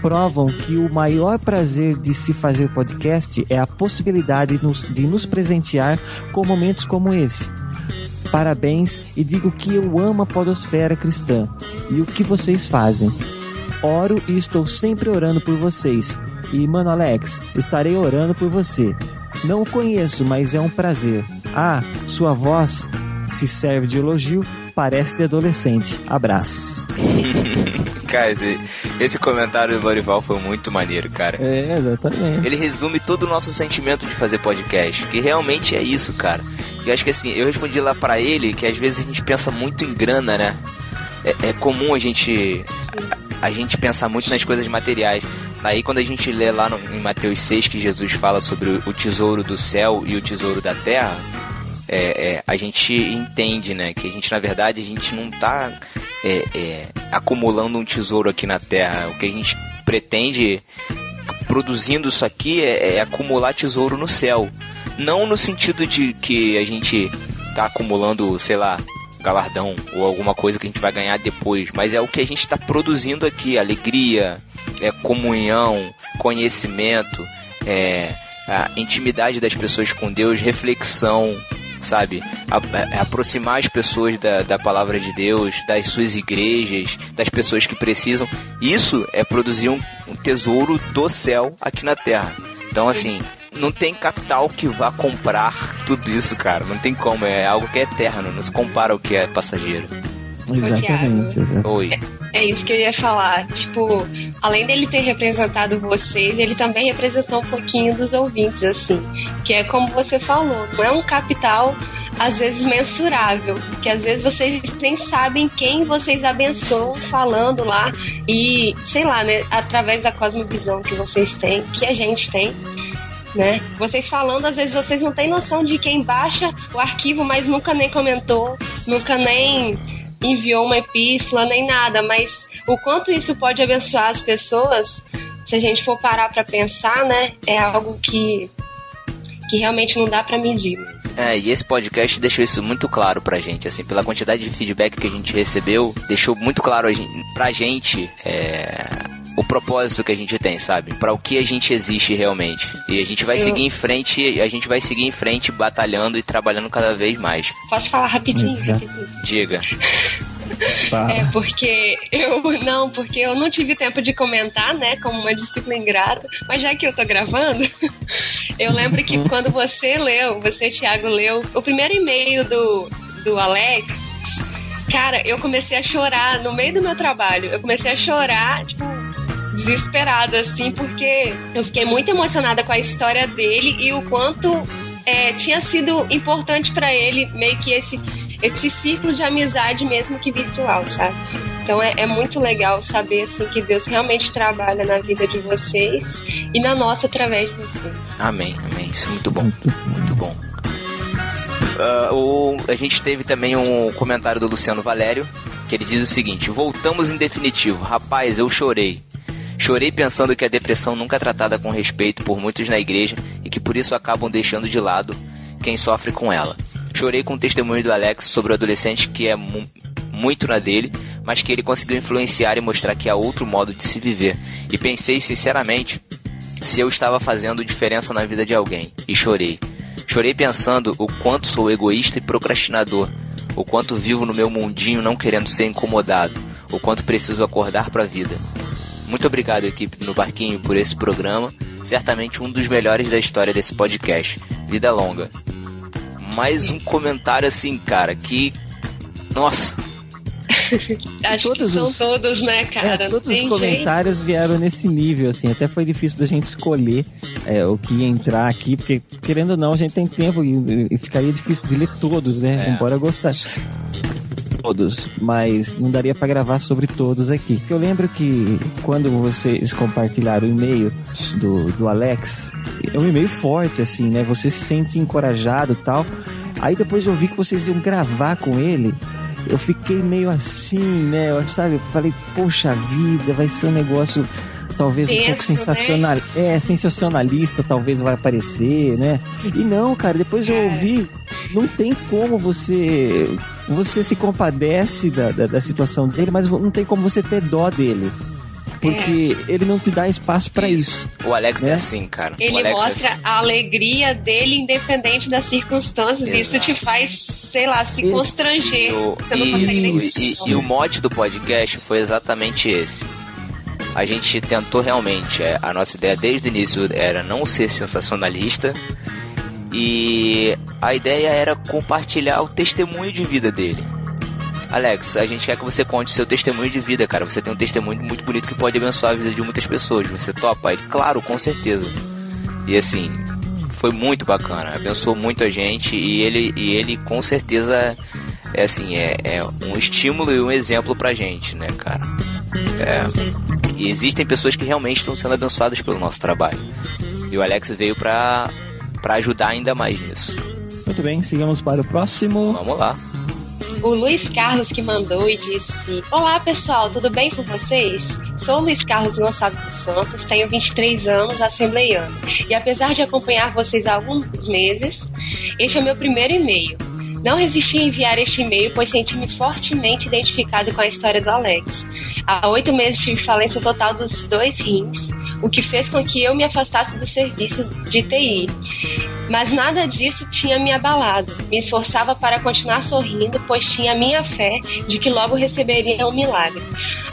provam que o maior prazer de se fazer podcast é a possibilidade de nos presentear com momentos como esse. Parabéns e digo que eu amo a podosfera cristã e o que vocês fazem. Oro e estou sempre orando por vocês. E, mano Alex, estarei orando por você. Não o conheço, mas é um prazer. Ah, sua voz se serve de elogio, parece de adolescente. Abraços. cara, esse, esse comentário do Lorival foi muito maneiro, cara. É, exatamente. Ele resume todo o nosso sentimento de fazer podcast, que realmente é isso, cara. Eu acho que assim, eu respondi lá pra ele que às vezes a gente pensa muito em grana, né? É, é comum a gente a, a gente pensar muito nas coisas materiais. Aí quando a gente lê lá no, em Mateus 6 que Jesus fala sobre o, o tesouro do céu e o tesouro da terra, é, é, a gente entende, né? Que a gente, na verdade, a gente não tá é, é, acumulando um tesouro aqui na Terra. O que a gente pretende produzindo isso aqui é, é acumular tesouro no céu. Não no sentido de que a gente tá acumulando, sei lá, galardão ou alguma coisa que a gente vai ganhar depois, mas é o que a gente está produzindo aqui, alegria, é comunhão, conhecimento, é a intimidade das pessoas com Deus, reflexão, sabe? A- a- aproximar as pessoas da, da palavra de Deus, das suas igrejas, das pessoas que precisam. Isso é produzir um, um tesouro do céu aqui na terra. Então, assim, não tem capital que vá comprar tudo isso, cara. Não tem como. É algo que é eterno. Não se compara ao que é passageiro. Exatamente, exatamente. Oi. É isso que eu ia falar. Tipo, além dele ter representado vocês, ele também representou um pouquinho dos ouvintes, assim. Que é como você falou, não é um capital às vezes mensurável, que às vezes vocês nem sabem quem vocês abençoam falando lá e, sei lá, né, através da cosmovisão que vocês têm, que a gente tem, né? Vocês falando, às vezes vocês não têm noção de quem baixa o arquivo, mas nunca nem comentou, nunca nem enviou uma epístola nem nada, mas o quanto isso pode abençoar as pessoas, se a gente for parar pra pensar, né, é algo que que realmente não dá pra medir. É, e esse podcast deixou isso muito claro pra gente, assim, pela quantidade de feedback que a gente recebeu, deixou muito claro pra gente é, o propósito que a gente tem, sabe? Pra o que a gente existe realmente. E a gente vai Eu- seguir em frente, a gente vai seguir em frente batalhando e trabalhando cada vez mais. Posso falar rapidinho? Rapidinho? Diga. É, porque eu não, porque eu não tive tempo de comentar, né, como uma discípula ingrata, mas já que eu tô gravando, eu lembro que quando você leu, você, Thiago, leu o primeiro e-mail do, do Alex, cara, eu comecei a chorar no meio do meu trabalho. Eu comecei a chorar, tipo, desesperada, assim, porque eu fiquei muito emocionada com a história dele e o quanto é, tinha sido importante pra ele meio que esse, esse ciclo de amizade mesmo que virtual, sabe? Então é, é muito legal saber assim que Deus realmente trabalha na vida de vocês e na nossa através de vocês. Amém, amém. Isso é muito bom. Muito bom. Ah, o- a gente teve também um comentário do Luciano Valério, que ele diz o seguinte: Voltamos em definitivo. Rapaz, eu chorei. Chorei pensando que a depressão nunca é tratada com respeito por muitos na igreja e que por isso acabam deixando de lado quem sofre com ela. Chorei com o testemunho do Alex sobre o adolescente que é mu- muito na dele, mas que ele conseguiu influenciar e mostrar que há outro modo de se viver. E pensei sinceramente se eu estava fazendo diferença na vida de alguém. E chorei. Chorei pensando o quanto sou egoísta e procrastinador, o quanto vivo no meu mundinho não querendo ser incomodado, o quanto preciso acordar para a vida. Muito obrigado, equipe no Barquinho, por esse programa, certamente um dos melhores da história desse podcast. Vida longa. Mais um comentário assim, cara, que. Nossa, Acho todos que são os- todos, né, cara? É, todos os tem jeito. comentários vieram nesse nível, assim. Até foi difícil da gente escolher é, o que ia entrar aqui, porque, querendo ou não, a gente tem tempo e, e ficaria difícil de ler todos, né? É. Embora eu gostasse. Todos, mas não daria pra gravar sobre todos aqui. Eu lembro que quando vocês compartilharam o e-mail do, do Alex, é um e-mail forte, assim, né? Você se sente encorajado tal. Aí depois eu vi que vocês iam gravar com ele. Eu fiquei meio assim, né? Eu, sabe, eu falei, poxa vida, vai ser um negócio talvez um Tenso, pouco né? sensacional. É, sensacionalista, talvez vai aparecer, né? E não, cara, depois eu É. ouvi, não tem como você. Você se compadece da, da, da situação dele, mas não tem como você ter dó dele. Porque ele não te dá espaço pra isso. o Alex é Né? assim, cara. Ele é mostra a alegria dele independente das circunstâncias. e Isso Exato. te faz, sei lá, se Isso. constranger. O- Você não consegue nem e- e o mote do podcast foi exatamente esse. A gente tentou realmente, é, a nossa ideia desde o início era não ser sensacionalista e a ideia era compartilhar o testemunho de vida dele. Alex, a gente quer que você conte seu testemunho de vida, cara. Você tem um testemunho muito bonito que pode abençoar a vida de muitas pessoas. Você topa? Ele, claro, com certeza. E assim, foi muito bacana, abençoou muito a gente e ele, e ele com certeza é assim, é, é um estímulo e um exemplo pra gente, né, cara? É, e existem pessoas que realmente estão sendo abençoadas pelo nosso trabalho. E o Alex veio pra, pra ajudar ainda mais nisso. Muito bem, sigamos para o próximo. Vamos lá. O Luiz Carlos que mandou e disse: Olá pessoal, tudo bem com vocês? Sou o Luiz Carlos Gonçalves dos Santos, tenho 23 anos, assembleiano. E apesar de acompanhar vocês há alguns meses, este é o meu primeiro e-mail. Não resisti a enviar este e-mail, pois senti-me fortemente identificado com a história do Alex. Há oito meses tive falência total dos dois rins, o que fez com que eu me afastasse do serviço de TI. Mas nada disso tinha me abalado. Me esforçava para continuar sorrindo, pois tinha minha fé de que logo receberia um milagre.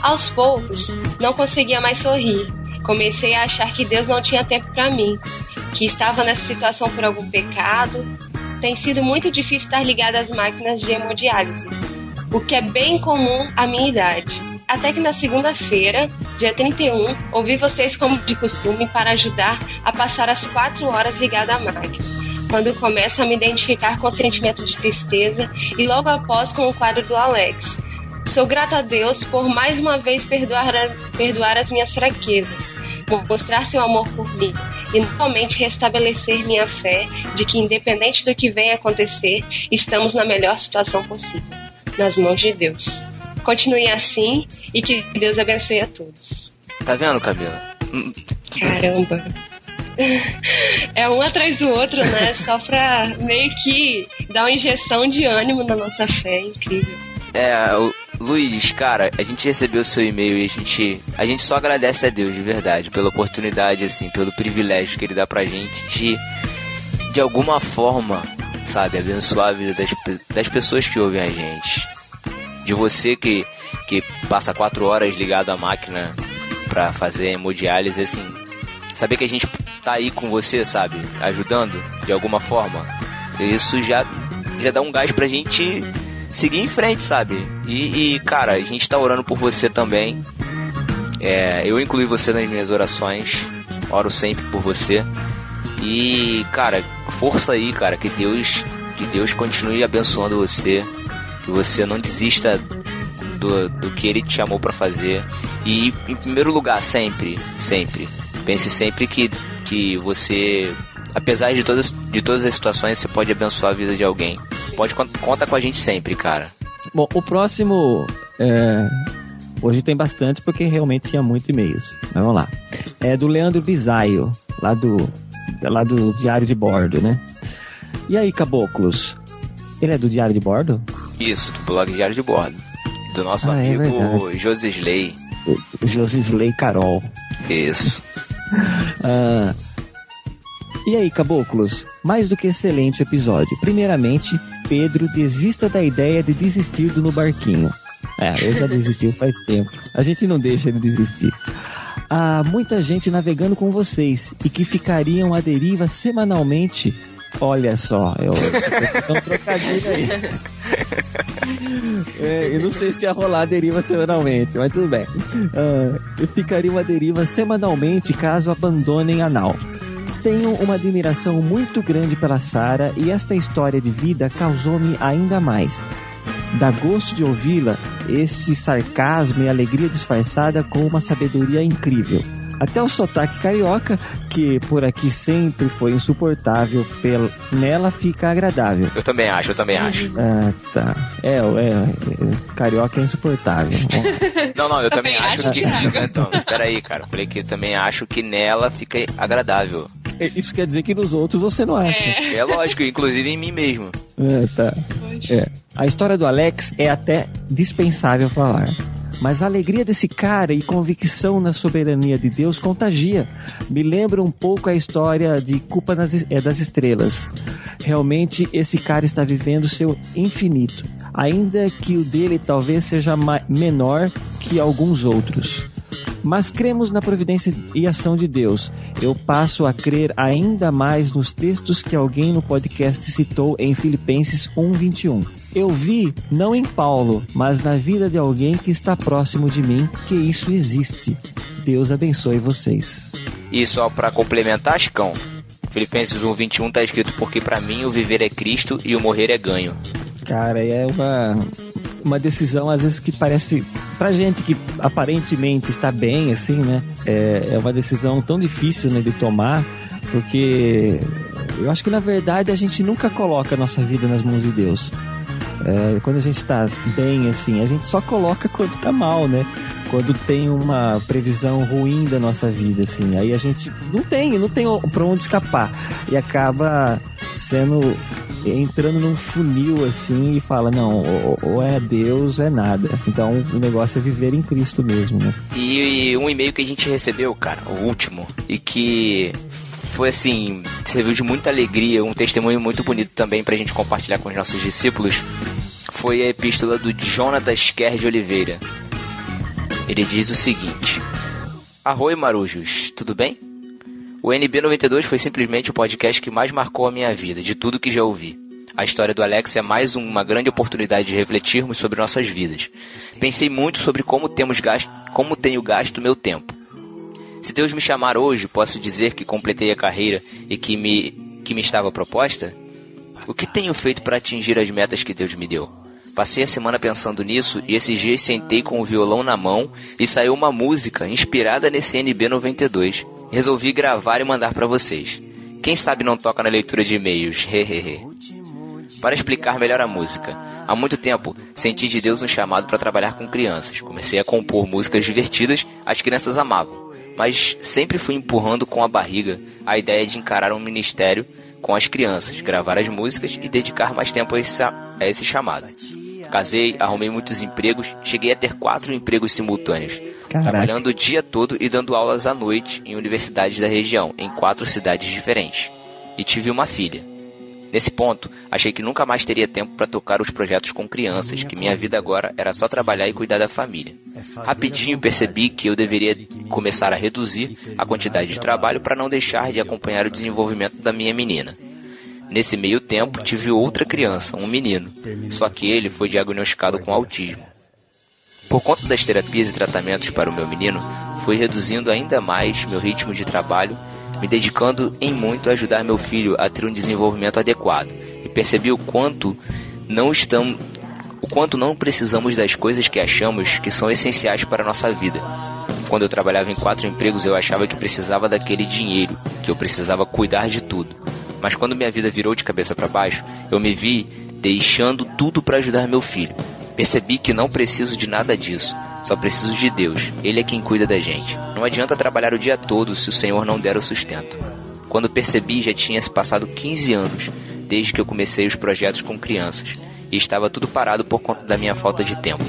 Aos poucos, não conseguia mais sorrir. Comecei a achar que Deus não tinha tempo para mim, que estava nessa situação por algum pecado. Tem sido muito difícil estar ligada às máquinas de hemodiálise, o que é bem comum à minha idade. Até que na segunda-feira, dia 31, ouvi vocês como de costume para ajudar a passar as quatro horas ligada à máquina. Quando começo a me identificar com o sentimento de tristeza e logo após com o quadro do Alex. Sou grato a Deus por mais uma vez perdoar, perdoar as minhas fraquezas, mostrar seu amor por mim e novamente restabelecer minha fé de que, independente do que venha acontecer, estamos na melhor situação possível, nas mãos de Deus. Continue assim e que Deus abençoe a todos. Tá vendo, Camila? Hum, Caramba! É um atrás do outro, né? Só pra meio que dar uma injeção de ânimo na nossa fé. Incrível. É, o- Luiz, cara, a gente recebeu seu e-mail e a gente, a gente só agradece a Deus de verdade pela oportunidade, assim, pelo privilégio que ele dá pra gente de, de alguma forma, sabe, abençoar a vida das, das pessoas que ouvem a gente. De você que, que passa quatro horas ligado à máquina pra fazer hemodiálise, assim, saber que a gente tá aí com você, sabe, ajudando de alguma forma, isso já, já dá um gás pra gente seguir em frente, sabe? E, e, cara, a gente tá orando por você também. É, eu incluí você nas minhas orações, oro sempre por você. E, cara, força aí, cara. Que Deus, que Deus continue abençoando você. Que você não desista do, do que Ele te chamou pra fazer. E, em primeiro lugar, sempre, sempre. Pense sempre que, que você, apesar de todas, de todas as situações, você pode abençoar a vida de alguém. Pode con- conta com a gente sempre, cara. Bom, o próximo. é, Hoje tem bastante porque realmente tinha muito e-mails. Mas vamos lá. É do Leandro Bisaio, lá do, lá do Diário de Bordo, né? E aí, caboclos? Ele é do Diário de Bordo? Isso, do blog Diário de Bordo. Do nosso Ah, é amigo verdade. Josisley. Josisley Carol. Isso. Ah, e aí, caboclos? Mais do que excelente episódio. Primeiramente, Pedro desista da ideia de desistir do No Barquinho. É, ele já desistiu faz tempo. A gente não deixa ele desistir. Há muita gente navegando com vocês e que ficariam à deriva semanalmente. Olha só, eu, eu trocadilho aí. É, eu não sei se ia rolar a deriva semanalmente, mas tudo bem. Ah, eu ficaria uma deriva semanalmente caso abandonem a nau. Tenho uma admiração muito grande pela Sara e esta história de vida causou-me ainda mais. Dá gosto de ouvi-la, esse sarcasmo e alegria disfarçada com uma sabedoria incrível. Até o sotaque carioca, que por aqui sempre foi insuportável, pel- nela fica agradável. Eu também acho, eu também acho. Ah, tá. É, é, é, carioca é insuportável. Não, não, eu também, Também acho acho, que. Thiago. Então, peraí, cara. Falei que eu também acho que nela fica agradável. Isso quer dizer que nos outros você não acha. É lógico, inclusive em mim mesmo. É, tá. É. A história do Alex é até dispensável falar. Mas a alegria desse cara e convicção na soberania de Deus contagia. Me lembra um pouco a história de Culpa nas, é, das Estrelas. Realmente, esse cara está vivendo seu infinito. Ainda que o dele talvez seja menor que alguns outros. Mas cremos na providência e ação de Deus. Eu passo a crer ainda mais nos textos que alguém no podcast citou em Filipenses 1:21. Eu vi não em Paulo, mas na vida de alguém que está próximo de mim que isso existe. Deus abençoe vocês. E só pra complementar, Chicão, Filipenses 1:21 tá escrito porque pra mim o viver é Cristo e o morrer é ganho. Cara, é uma uma decisão às vezes que parece pra gente que aparentemente está bem assim, né? É, é uma decisão tão difícil né, de tomar, porque eu acho que na verdade a gente nunca coloca a nossa vida nas mãos de Deus. É, quando a gente está bem assim, a gente só coloca quando tá mal, né? Quando tem uma previsão ruim da nossa vida, assim, aí a gente não tem, não tem pra onde escapar e acaba sendo entrando num funil assim e fala não, ou, é Deus ou é nada. Então o negócio é viver em Cristo mesmo, né? E um e-mail que a gente recebeu, cara, o último, e que foi assim, serviu de muita alegria, um testemunho muito bonito também pra gente compartilhar com os nossos discípulos, foi a epístola do Jonathan Kerr de Oliveira. Ele diz o seguinte: Arroi Marujos, tudo bem? O NB92 foi simplesmente o podcast que mais marcou a minha vida, de tudo que já ouvi. A história do Alex é mais uma grande oportunidade de refletirmos sobre nossas vidas. Pensei muito sobre como temos gasto, como tenho gasto meu tempo. Se Deus me chamar hoje, posso dizer que completei a carreira e que me que me estava proposta? O que tenho feito para atingir as metas que Deus me deu? Passei a semana pensando nisso e esses dias sentei com o violão na mão e saiu uma música inspirada nesse NB92. Resolvi gravar e mandar para vocês. Quem sabe não toca na leitura de e-mails, hehehe. Para explicar melhor a música, há muito tempo senti de Deus um chamado para trabalhar com crianças. Comecei a compor músicas divertidas, as crianças amavam, mas sempre fui empurrando com a barriga a ideia de encarar um ministério com as crianças, gravar as músicas e dedicar mais tempo a esse, a esse chamado. Casei, arrumei muitos empregos, cheguei a ter quatro empregos simultâneos, Caraca. trabalhando o dia todo e dando aulas à noite em universidades da região, em quatro cidades diferentes. E tive uma filha. Nesse ponto, achei que nunca mais teria tempo para tocar os projetos com crianças, que minha vida agora era só trabalhar e cuidar da família. Rapidinho percebi que eu deveria começar a reduzir a quantidade de trabalho para não deixar de acompanhar o desenvolvimento da minha menina. Nesse meio tempo, tive outra criança, um menino, só que ele foi diagnosticado com autismo. Por conta das terapias e tratamentos para o meu menino, fui reduzindo ainda mais meu ritmo de trabalho me dedicando em muito a ajudar meu filho a ter um desenvolvimento adequado e percebi o quanto não estamos o quanto não precisamos das coisas que achamos que são essenciais para a nossa vida. Quando eu trabalhava em quatro empregos, eu achava que precisava daquele dinheiro, que eu precisava cuidar de tudo. Mas quando minha vida virou de cabeça para baixo, eu me vi deixando tudo para ajudar meu filho. Percebi que não preciso de nada disso, só preciso de Deus. Ele é quem cuida da gente. Não adianta trabalhar o dia todo se o Senhor não der o sustento. Quando percebi, já tinha se passado 15 anos desde que eu comecei os projetos com crianças e estava tudo parado por conta da minha falta de tempo.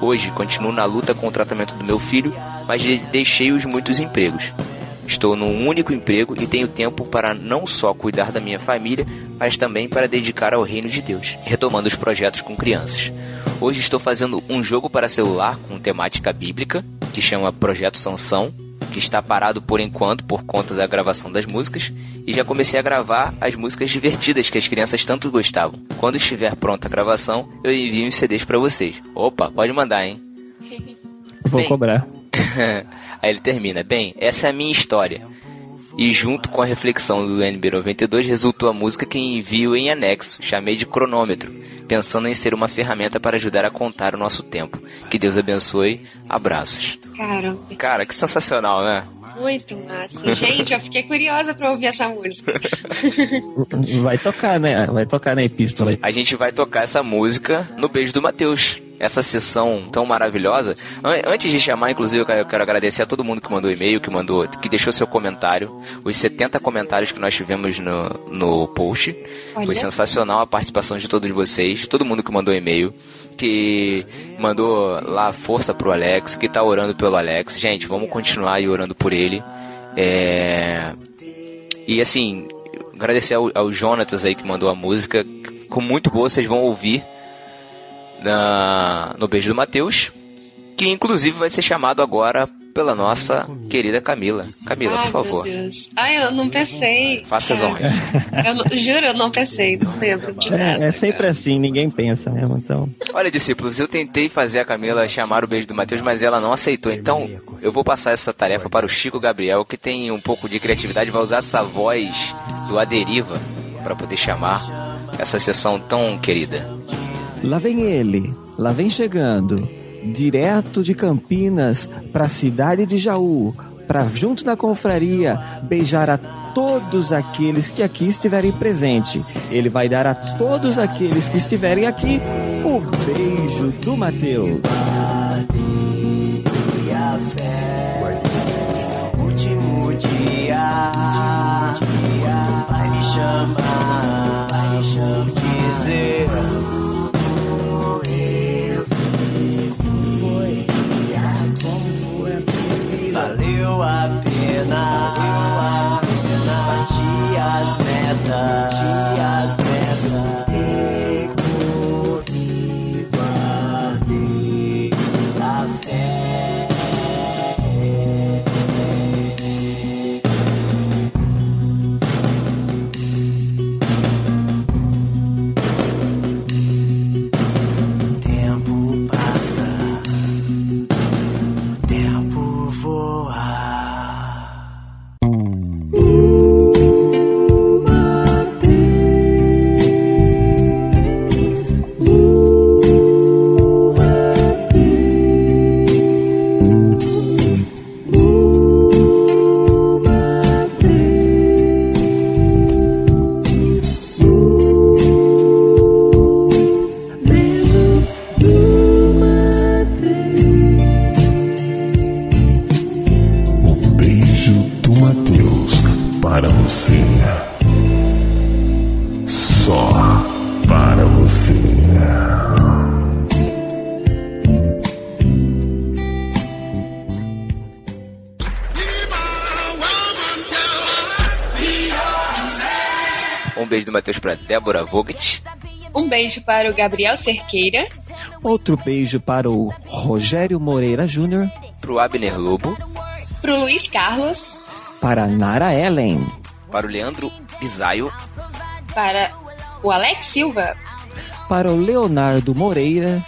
Hoje continuo na luta com o tratamento do meu filho, mas deixei os muitos empregos. Estou num único emprego e tenho tempo para não só cuidar da minha família, mas também para dedicar ao reino de Deus, retomando os projetos com crianças. Hoje estou fazendo um jogo para celular com temática bíblica, que chama Projeto Sansão, que está parado por enquanto por conta da gravação das músicas, e já comecei a gravar as músicas divertidas que as crianças tanto gostavam. Quando estiver pronta a gravação, eu envio os CDs para vocês. Opa, pode mandar, hein? Vou Bem. cobrar. Aí ele termina: Bem, essa é a minha história. E junto com a reflexão do NB92 resultou a música que envio em anexo, chamei de cronômetro, pensando em ser uma ferramenta para ajudar a contar o nosso tempo. Que Deus abençoe. Abraços. Cara, Cara, que sensacional, né? muito massa. Gente, eu fiquei curiosa pra ouvir essa música. Vai tocar, né? Vai tocar na epístola. A gente vai tocar essa música no Beijo do Mateus. Essa sessão tão maravilhosa. An- Antes de chamar, inclusive, eu quero- agradecer a todo mundo que mandou e-mail, que mandou, que deixou seu comentário. Os 70 comentários que nós tivemos no, no post. Foi Olha. sensacional a participação de todos vocês, todo mundo que mandou e-mail, que mandou lá força pro Alex, que tá orando pelo Alex. Gente, vamos continuar aí orando por ele. É... E assim, agradecer ao, ao Jonatas aí que mandou a música. Com muito boa, vocês vão ouvir na, no Beijo do Mateus. Que inclusive vai ser chamado agora pela nossa querida Camila. Camila, Ai, por favor. meu Deus. Ai, eu não pensei. Faça as honras. Eu não- juro, eu não pensei, não lembro. É, é sempre assim, ninguém pensa mesmo, então. Olha, discípulos, eu tentei fazer a Camila chamar o beijo do Mateus, mas ela não aceitou. Então, eu vou passar essa tarefa para o Chico Gabriel, que tem um pouco de criatividade, vai usar essa voz do Aderiva para poder chamar essa sessão tão querida. Lá vem ele, lá vem chegando, direto de Campinas para a cidade de Jaú, para junto da confraria beijar a todos aqueles que aqui estiverem presentes. Ele vai dar a todos aqueles que estiverem aqui o beijo do Mateus. Último dia, vai me chamar, metas, Débora Vogt. Um beijo para o Gabriel Cerqueira. Outro beijo para o Rogério Moreira Júnior, Pro Abner Lobo. Pro Luiz Carlos. para Nara Ellen, Para o Leandro Bisaio. Para o Alex Silva. para o Leonardo Moreira.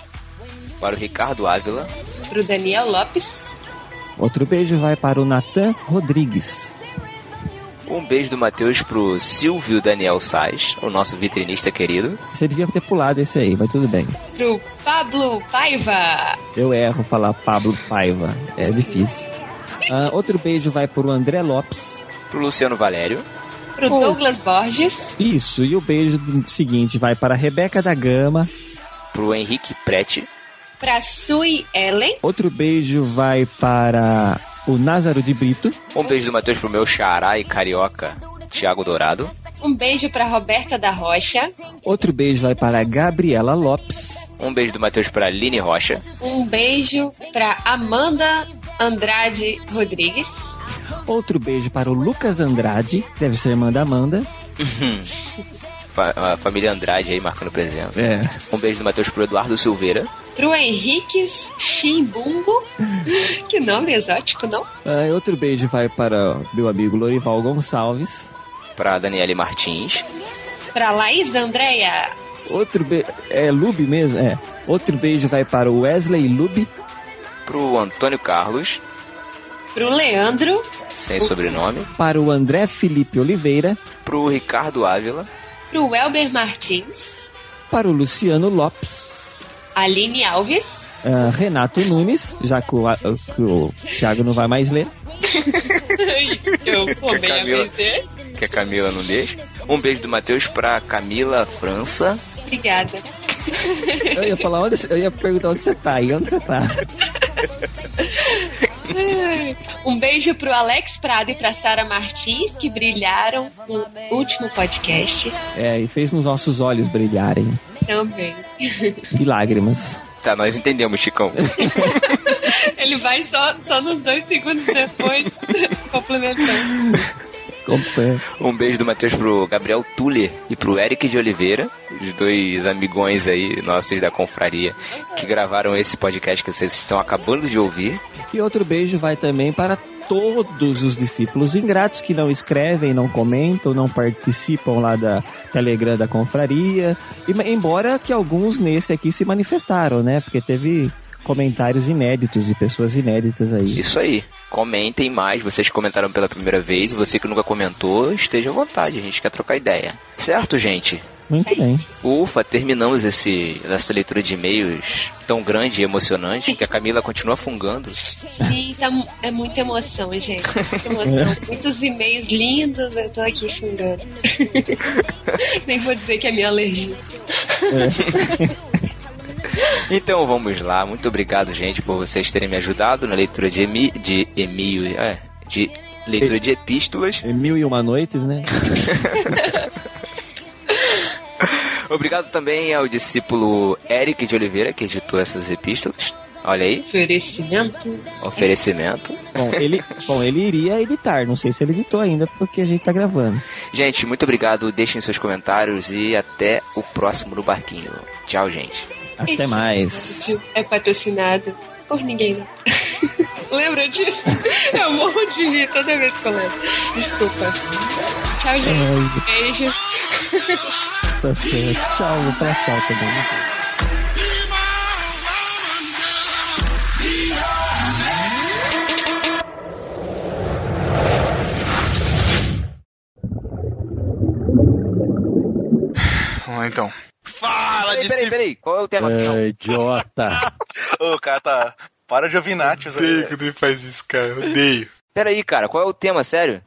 Para o Ricardo Ávila. Pro Daniel Lopes. Outro beijo vai para o Natan Rodrigues. Um beijo do Matheus pro Silvio Daniel Sais, o nosso vitrinista querido. Você devia ter pulado esse aí, mas tudo bem. Pro Pablo Paiva. Eu erro falar Pablo Paiva, é difícil. Ah, outro beijo vai pro André Lopes. Pro Luciano Valério. Pro Douglas Borges. Isso, e o beijo do- seguinte vai para a Rebeca da Gama. Pro Henrique Prete. Pra Sui Ellen. Outro beijo vai para o Názaro de Brito. Um beijo do Matheus pro meu xará e carioca, Thiago Dourado. Um beijo pra Roberta da Rocha. Outro beijo vai para a Gabriela Lopes. Um beijo do Matheus pra Aline Rocha. Um beijo pra Amanda Andrade Rodrigues. Outro beijo para o Lucas Andrade, deve ser irmã da Amanda. Fa- a família Andrade aí marcando presença. É. Um beijo do Matheus pro Eduardo Silveira. Pro Henrique Chimbumbo. que nome exótico, não? Ah, outro beijo vai para meu amigo Lorival Gonçalves. Pra Daniele Martins. Pra Laís da Andréia. Outro beijo. É Lube mesmo? É. Outro beijo vai para o Wesley Lube. Pro Antônio Carlos, Pro Leandro. sem sobrenome. Para o André Felipe Oliveira. Pro Ricardo Ávila. Pro Elber Martins. Para o Luciano Lopes. Aline Alves. ah, Renato Nunes, já que o, que o Thiago não vai mais ler. Eu Que a Camila- Que a Camila não deixa. Um beijo do Matheus pra Camila França. Obrigada. Eu ia falar onde, eu ia perguntar onde você tá e onde você tá. Um beijo pro Alex Prado e pra Sara Martins, que brilharam no último podcast. É, e fez nos nossos olhos brilharem Também. de lágrimas. Tá, nós entendemos, Chicão. Ele vai só, só nos dois segundos depois, complementando. Um beijo do Matheus pro Gabriel Tuller e pro Eric de Oliveira, os dois amigões aí nossos da confraria que gravaram esse podcast que vocês estão acabando de ouvir. E outro beijo vai também para todos os discípulos ingratos que não escrevem, não comentam, não participam lá da Telegram da confraria. E, embora que alguns nesse aqui se manifestaram, né? Porque teve comentários inéditos e pessoas inéditas aí. Isso aí. Comentem mais, vocês comentaram pela primeira vez, você que nunca comentou, esteja à vontade, a gente quer trocar ideia. Certo, gente? Muito bem. Ufa, terminamos esse, essa leitura de e-mails tão grande e emocionante que a Camila continua fungando. Sim, tá, é muita emoção, gente. Muita emoção. Muitos e-mails lindos, eu tô aqui xingando. Nem vou dizer que é minha alergia. Então vamos lá, muito obrigado, gente, por vocês terem me ajudado na leitura de emi, de e-mail, é, de leitura de epístolas. É Mil e uma noites, né? Obrigado também ao discípulo Eric de Oliveira que editou essas epístolas. Olha aí, Oferecimento. oferecimento. Bom, ele, bom, ele iria editar, não sei se ele editou ainda, porque a gente tá gravando. Gente, muito obrigado, deixem seus comentários e até o próximo no barquinho. Tchau, gente. Até Esse mais. É patrocinado por ninguém, não. Lembra disso? Eu morro de rir toda vez que eu lembro. Desculpa. Tchau, gente. Beijo. Tá certo. Tchau, vou falar tchau também. né? Vamos lá então. Fala, Peraí, peraí, peraí, qual é o tema? É, idiota. Ô, cara, tá. Para de ouvir Nachos aí. Odeio quando ele faz isso, cara. Odeio. Peraí, cara, qual é o tema, sério?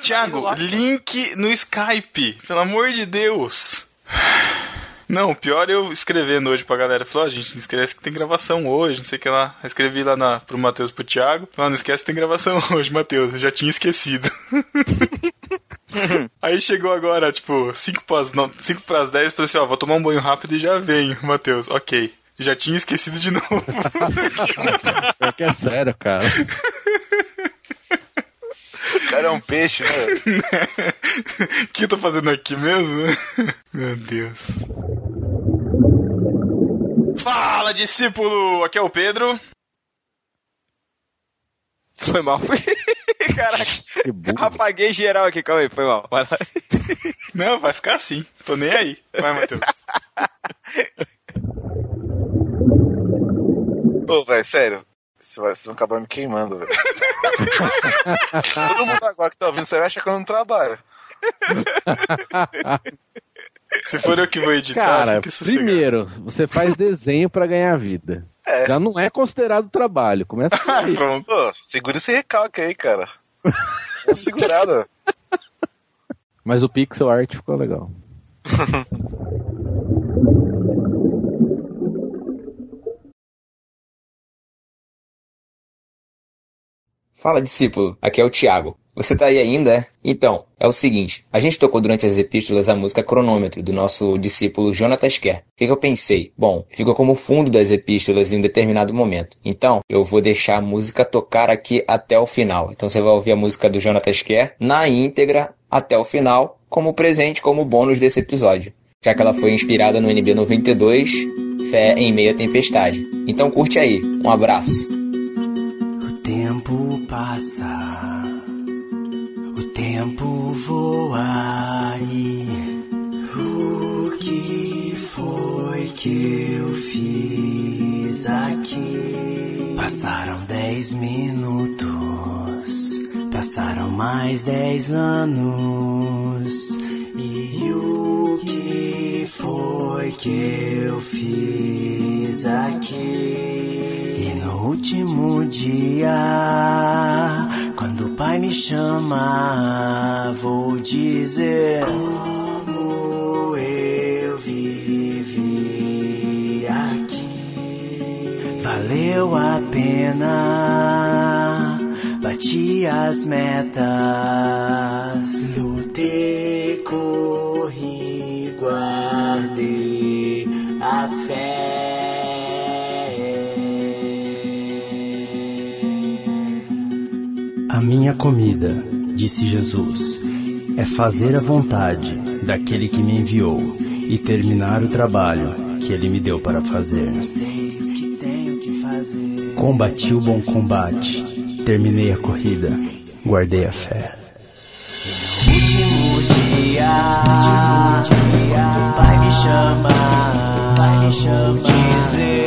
Tiago, link no Skype. Pelo amor de Deus. Não, o pior é eu escrevendo hoje pra galera. Falou, ó, gente, não esquece que tem gravação hoje, não sei o que lá. Eu escrevi lá na, pro Matheus e pro Thiago. Falou, não esquece que tem gravação hoje, Matheus. Eu já tinha esquecido. Aí chegou agora, tipo, 5 pras, no- cinco pras 10, falei assim, ó, vou tomar um banho rápido e já venho, Matheus. Ok. Já tinha esquecido de novo. É que é sério, cara. O cara é um peixe, né? O que eu tô fazendo aqui mesmo? Meu Deus. Fala, discípulo! Aqui é o Pedro. Foi mal. Caraca, apaguei geral aqui, calma aí, foi mal. Vai lá. Não, vai ficar assim. Tô nem aí. Vai, Matheus. Ô, velho, sério. Você vai, vocês vão acabar me queimando, velho. Todo mundo agora que tá ouvindo, você acha que eu não trabalho. Se for eu que vou editar, Cara, primeiro, você faz desenho pra ganhar vida. É. Já não é considerado trabalho. Começa por aí. Pronto. Pô, segura esse recalque aí, cara. Uma segurada. Mas o pixel art ficou legal. Fala, discípulo. Aqui é o Thiago. Você tá aí ainda, é? Então, é o seguinte. A gente tocou durante as epístolas a música Cronômetro, do nosso discípulo Jonatas Kerr. O que, que eu pensei? Bom, ficou como fundo das epístolas em um determinado momento. Então, eu vou deixar a música tocar aqui até o final. Então você vai ouvir a música do Jonatas Kerr na íntegra até o final, como presente, como bônus desse episódio. Já que ela foi inspirada no NB 92, Fé em Meia Tempestade. Então curte aí. Um abraço. Tempo passa, o tempo voa e o que foi que eu fiz aqui? Passaram dez minutos, passaram mais dez anos e o que foi que eu fiz aqui? E no último dia, quando o Pai me chama, vou dizer como eu vivi aqui. Valeu a pena, bati as metas, lutei, corri, guardei a fé. A minha comida, disse Jesus, é fazer a vontade daquele que me enviou e terminar o trabalho que ele me deu para fazer. Combati o bom combate, terminei a corrida, guardei a fé. último dia, quando o Pai me chama, Pai me chama, dizer